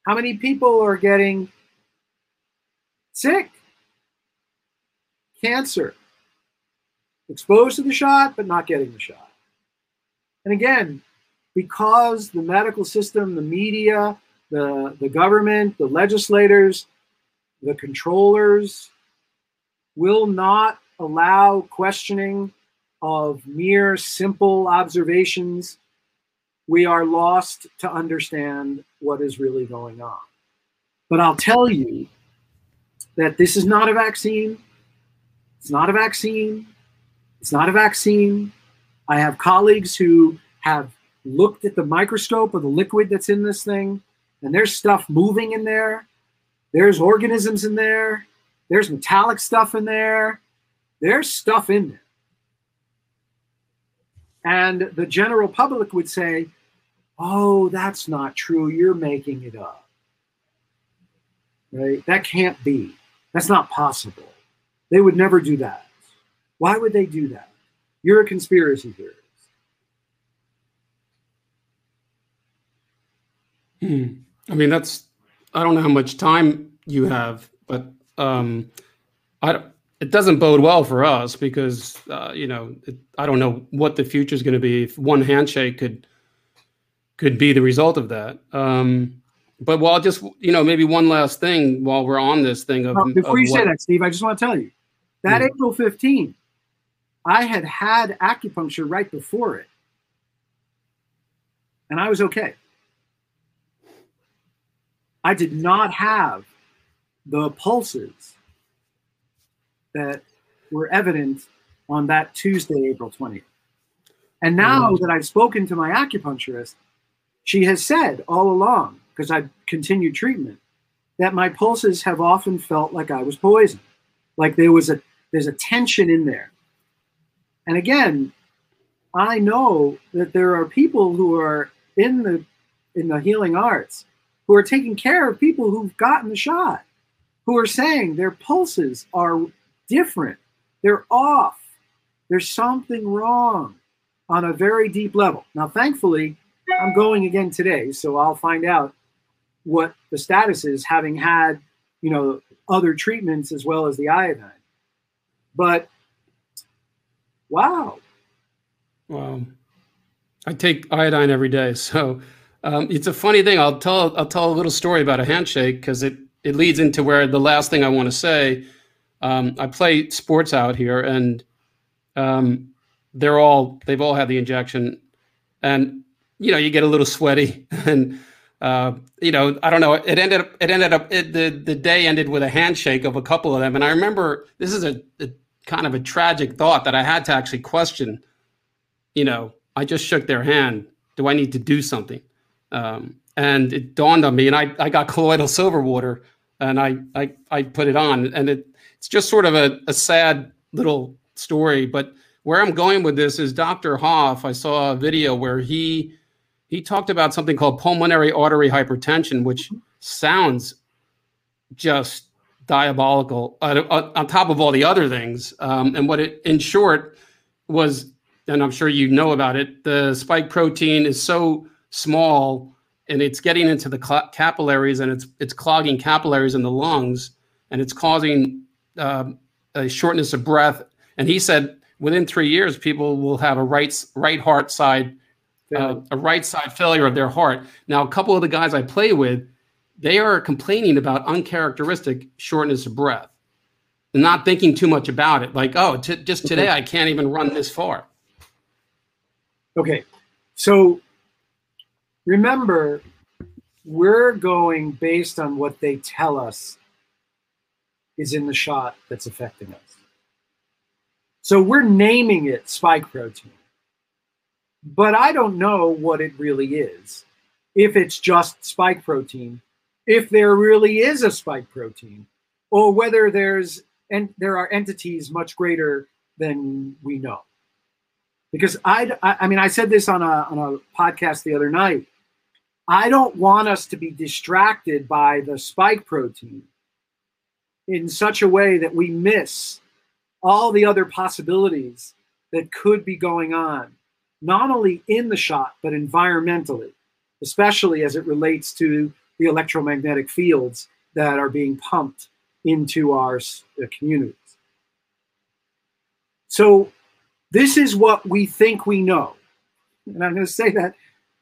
How many people are getting sick? Cancer, exposed to the shot, but not getting the shot. And again, because the medical system, the media, the, the government, the legislators, the controllers will not allow questioning of mere simple observations, we are lost to understand what is really going on. But I'll tell you that this is not a vaccine. It's not a vaccine. It's not a vaccine. I have colleagues who have looked at the microscope of the liquid that's in this thing, and there's stuff moving in there. There's organisms in there. There's metallic stuff in there. There's stuff in there. And the general public would say, oh, that's not true. You're making it up. Right? That can't be. That's not possible. They would never do that. Why would they do that? You're a conspiracy theorist. Hmm. I mean, that's, I don't know how much time you have, but um, I don't, it doesn't bode well for us because uh, you know it, I don't know what the future is going to be. If one handshake could could be the result of that. Um, but while just you know maybe one last thing while we're on this thing of well, before of you what, say that, Steve, I just want to tell you that mm-hmm. April 15, I had had acupuncture right before it, and I was okay. I did not have the pulses that were evident on that Tuesday, April 20th. And now mm. that I've spoken to my acupuncturist, she has said all along, because I've continued treatment, that my pulses have often felt like I was poisoned. Like there was a there's a tension in there. And again, I know that there are people who are in the in the healing arts who are taking care of people who've gotten the shot, who are saying their pulses are different. They're off. There's something wrong on a very deep level. Now, thankfully, I'm going again today, so I'll find out what the status is, having had, you know, other treatments as well as the iodine. But wow. Wow. I take iodine every day, so um, it's a funny thing. I'll tell I'll tell a little story about a handshake because it it leads into where the last thing I want to say um, I play sports out here, and um, they're all they've all had the injection, and you know you get a little sweaty, (laughs) and uh, you know, I don't know. It ended up. It ended up. It, the the day ended with a handshake of a couple of them, and I remember this is a, a kind of a tragic thought that I had to actually question. You know, I just shook their hand. Do I need to do something? Um, and it dawned on me, and I, I got colloidal silver water, and I, I I put it on, and it it's just sort of a, a sad little story. But where I'm going with this is Dr. Hoffe. I saw a video where he he talked about something called pulmonary artery hypertension, which sounds just diabolical uh, on top of all the other things. Um, and what it, in short, was, and I'm sure you know about it, the spike protein is so small and it's getting into the capillaries and it's it's clogging capillaries in the lungs and it's causing um, a shortness of breath. And he said within three years, people will have a right right heart side uh, a right side failure of their heart. Now, a couple of the guys I play with, they are complaining about uncharacteristic shortness of breath and not thinking too much about it. Like, oh, t- just today. I can't even run this far. Okay. So remember, we're going based on what they tell us is in the shot that's affecting us. So we're naming it spike protein but I don't know what it really is. If it's just spike protein, if there really is a spike protein, or whether there's and there are entities much greater than we know. Because I, I mean, I said this on a on a podcast the other night. I don't want us to be distracted by the spike protein in such a way that we miss all the other possibilities that could be going on not only in the shot, but environmentally, especially as it relates to the electromagnetic fields that are being pumped into our uh, communities. So, this is what we think we know. And I'm going to say that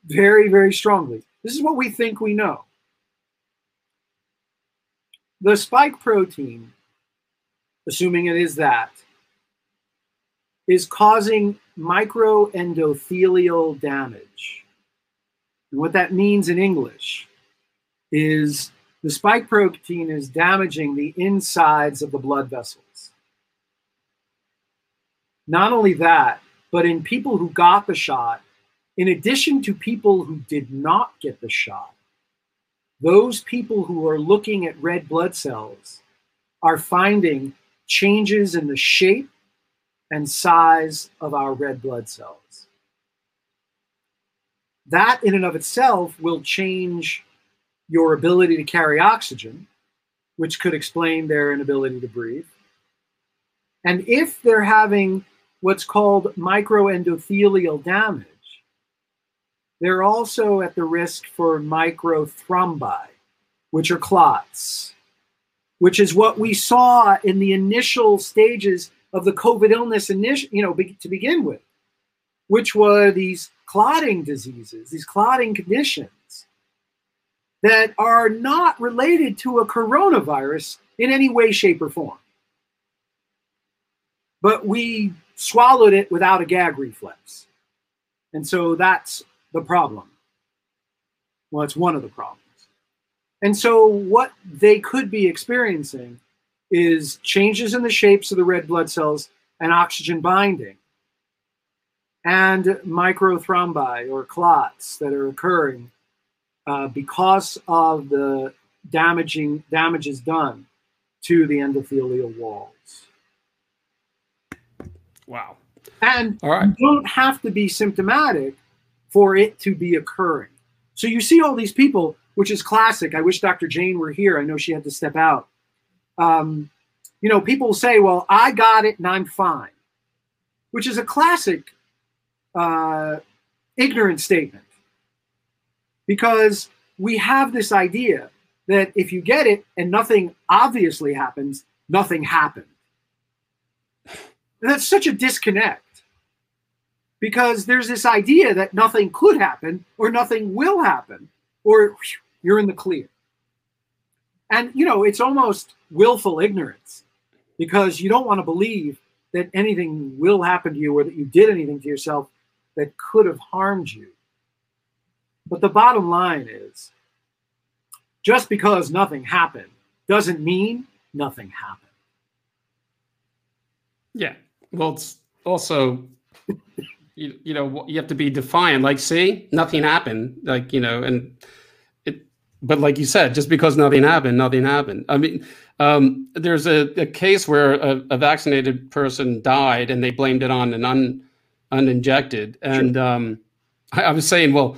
very, very strongly. This is what we think we know. The spike protein, assuming it is that, is causing microendothelial damage. And what that means in English is the spike protein is damaging the insides of the blood vessels. Not only that, but in people who got the shot, in addition to people who did not get the shot, those people who are looking at red blood cells are finding changes in the shape and size of our red blood cells. That, in and of itself, will change your ability to carry oxygen, which could explain their inability to breathe. And if they're having what's called microendothelial damage, they're also at the risk for microthrombi, which are clots, which is what we saw in the initial stages of the COVID illness, initial, you know, be, to begin with, which were these clotting diseases, these clotting conditions that are not related to a coronavirus in any way, shape, or form. But we swallowed it without a gag reflex. And so that's the problem. Well, it's one of the problems. And so, what they could be experiencing is changes in the shapes of the red blood cells and oxygen binding and microthrombi or clots that are occurring uh, because of the damaging damages done to the endothelial walls. Wow. And all right. you don't have to be symptomatic for it to be occurring. So you see all these people, which is classic. I wish Dr. Jane were here. I know she had to step out um, you know, people say, well, I got it and I'm fine, which is a classic uh, ignorant statement because we have this idea that if you get it and nothing obviously happens, nothing happened. And that's such a disconnect because there's this idea that nothing could happen or nothing will happen or you're in the clear. And, you know, it's almost willful ignorance because you don't want to believe that anything will happen to you or that you did anything to yourself that could have harmed you. But the bottom line is just because nothing happened doesn't mean nothing happened. Yeah. Well, it's also, you, you know, you have to be defiant. Like, see, nothing happened. Like, you know, and it, but like you said, just because nothing happened, nothing happened. I mean, um, there's a, a, case where a, a, vaccinated person died and they blamed it on an un, uninjected. And sure. um, I, I was saying, well,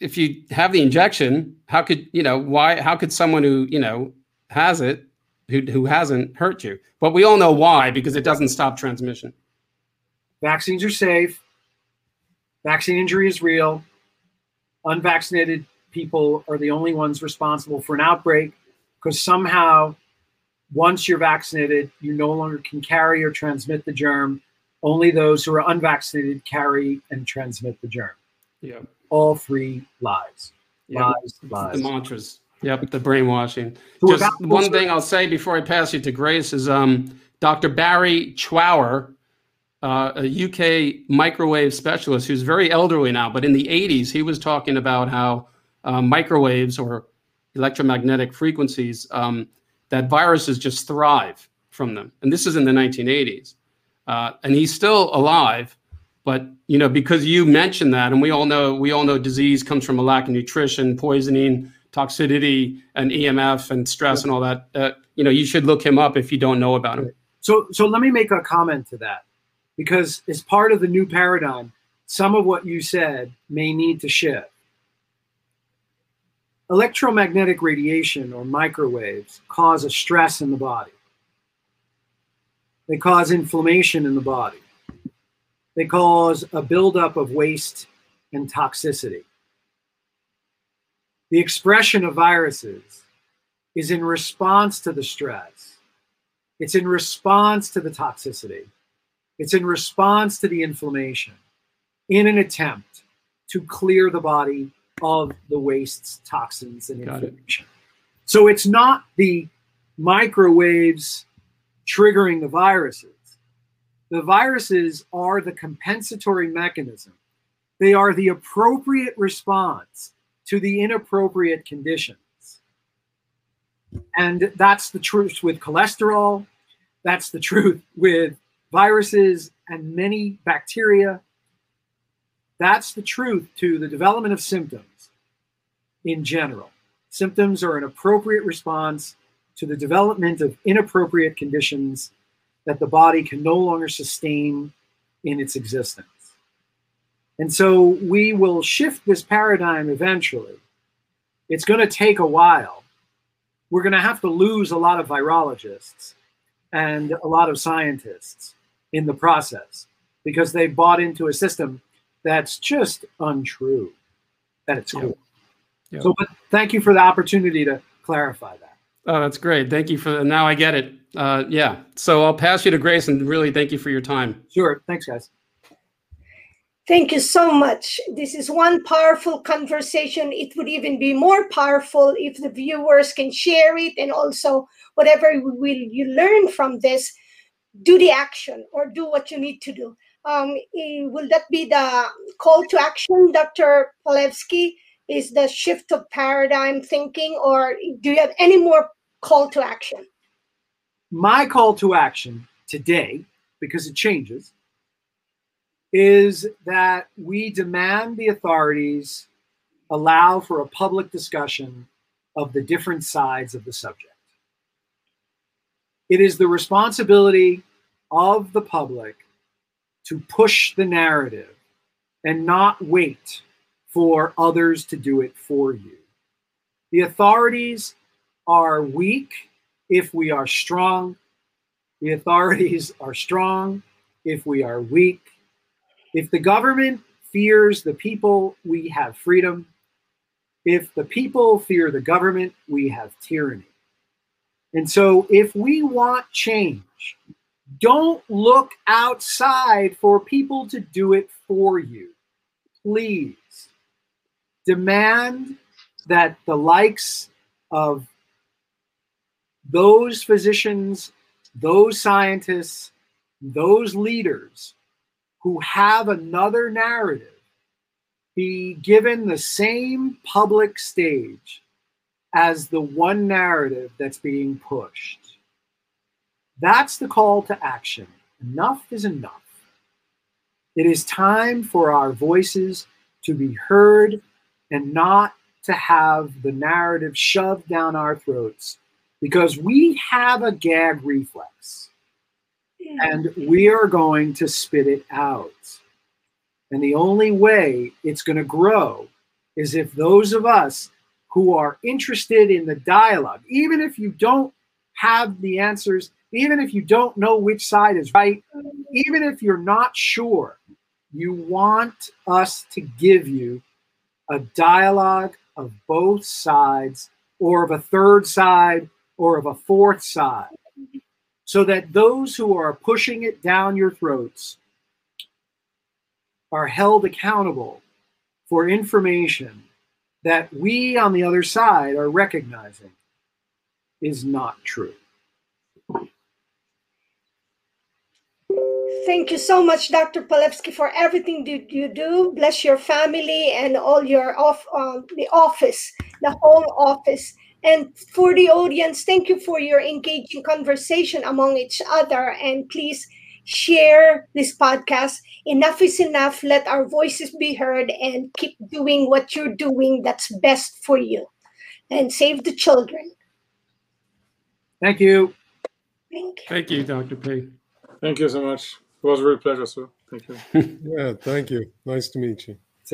if you have the injection, how could you know why? How could someone who you know has it, who who hasn't hurt you? But we all know why because it doesn't stop transmission. Vaccines are safe. Vaccine injury is real. Unvaccinated people are the only ones responsible for an outbreak because somehow, once you're vaccinated, you no longer can carry or transmit the germ. Only those who are unvaccinated carry and transmit the germ. Yeah all three lies. Yep. Lies, lies. The mantras. Yep, the brainwashing. So Just one thing I'll say before I pass you to Grace is um, Dr. Barrie Trower, uh, a UK microwave specialist who's very elderly now, but in the 80s, he was talking about how uh, microwaves or electromagnetic frequencies, um, that viruses just thrive from them. And this is in the 1980s. Uh, and he's still alive, but you know, because you mentioned that, and we all know we all know disease comes from a lack of nutrition, poisoning, toxicity, and EMF and stress and all that. Uh, you know, you should look him up if you don't know about him. So, so let me make a comment to that, because as part of the new paradigm, some of what you said may need to shift. Electromagnetic radiation or microwaves cause a stress in the body. They cause inflammation in the body they cause a buildup of waste and toxicity. The expression of viruses is in response to the stress. It's in response to the toxicity. It's in response to the inflammation in an attempt to clear the body of the wastes, toxins, and inflammation. It. So it's not the microwaves triggering the viruses. The viruses are the compensatory mechanism. They are the appropriate response to the inappropriate conditions. And that's the truth with cholesterol. That's the truth with viruses and many bacteria. That's the truth to the development of symptoms in general. Symptoms are an appropriate response to the development of inappropriate conditions that the body can no longer sustain in its existence. And so we will shift this paradigm eventually. It's going to take a while. We're going to have to lose a lot of virologists and a lot of scientists in the process because they bought into a system that's just untrue at its core. Yep. So, but thank you for the opportunity to clarify that. Oh, that's great. Thank you for now. I get it. Uh, yeah. So I'll pass you to Grace and really thank you for your time. Sure. Thanks, guys. Thank you so much. This is one powerful conversation. It would even be more powerful if the viewers can share it and also whatever will you learn from this, do the action or do what you need to do. Um, will that be the call to action, Dr. Palevsky? Is the shift of paradigm thinking, or do you have any more call to action? My call to action today, because it changes, is that we demand the authorities allow for a public discussion of the different sides of the subject. It is the responsibility of the public to push the narrative and not wait for others to do it for you. The authorities are weak if we are strong. The authorities are strong if we are weak. If the government fears the people, we have freedom. If the people fear the government, we have tyranny. And so, if we want change, don't look outside for people to do it for you. Please demand that the likes of those physicians, those scientists, those leaders who have another narrative be given the same public stage as the one narrative that's being pushed. That's the call to action. Enough is enough. It is time for our voices to be heard and not to have the narrative shoved down our throats because we have a gag reflex and we are going to spit it out. And the only way it's going to grow is if those of us who are interested in the dialogue, even if you don't have the answers, even if you don't know which side is right, even if you're not sure, you want us to give you a dialogue of both sides or of a third side or of a fourth side so that those who are pushing it down your throats are held accountable for information that we on the other side are recognizing is not true. Thank you so much, Dr. Palevsky, for everything that you do. Bless your family and all your off uh, the office, the whole office. And for the audience, thank you for your engaging conversation among each other. And please share this podcast. Enough is enough. Let our voices be heard and keep doing what you're doing that's best for you. And save the children. Thank you. Thank you. Thank you, Dr. P. Thank you so much. It was a real pleasure, sir. Thank you. (laughs) Yeah, thank you. Nice to meet you.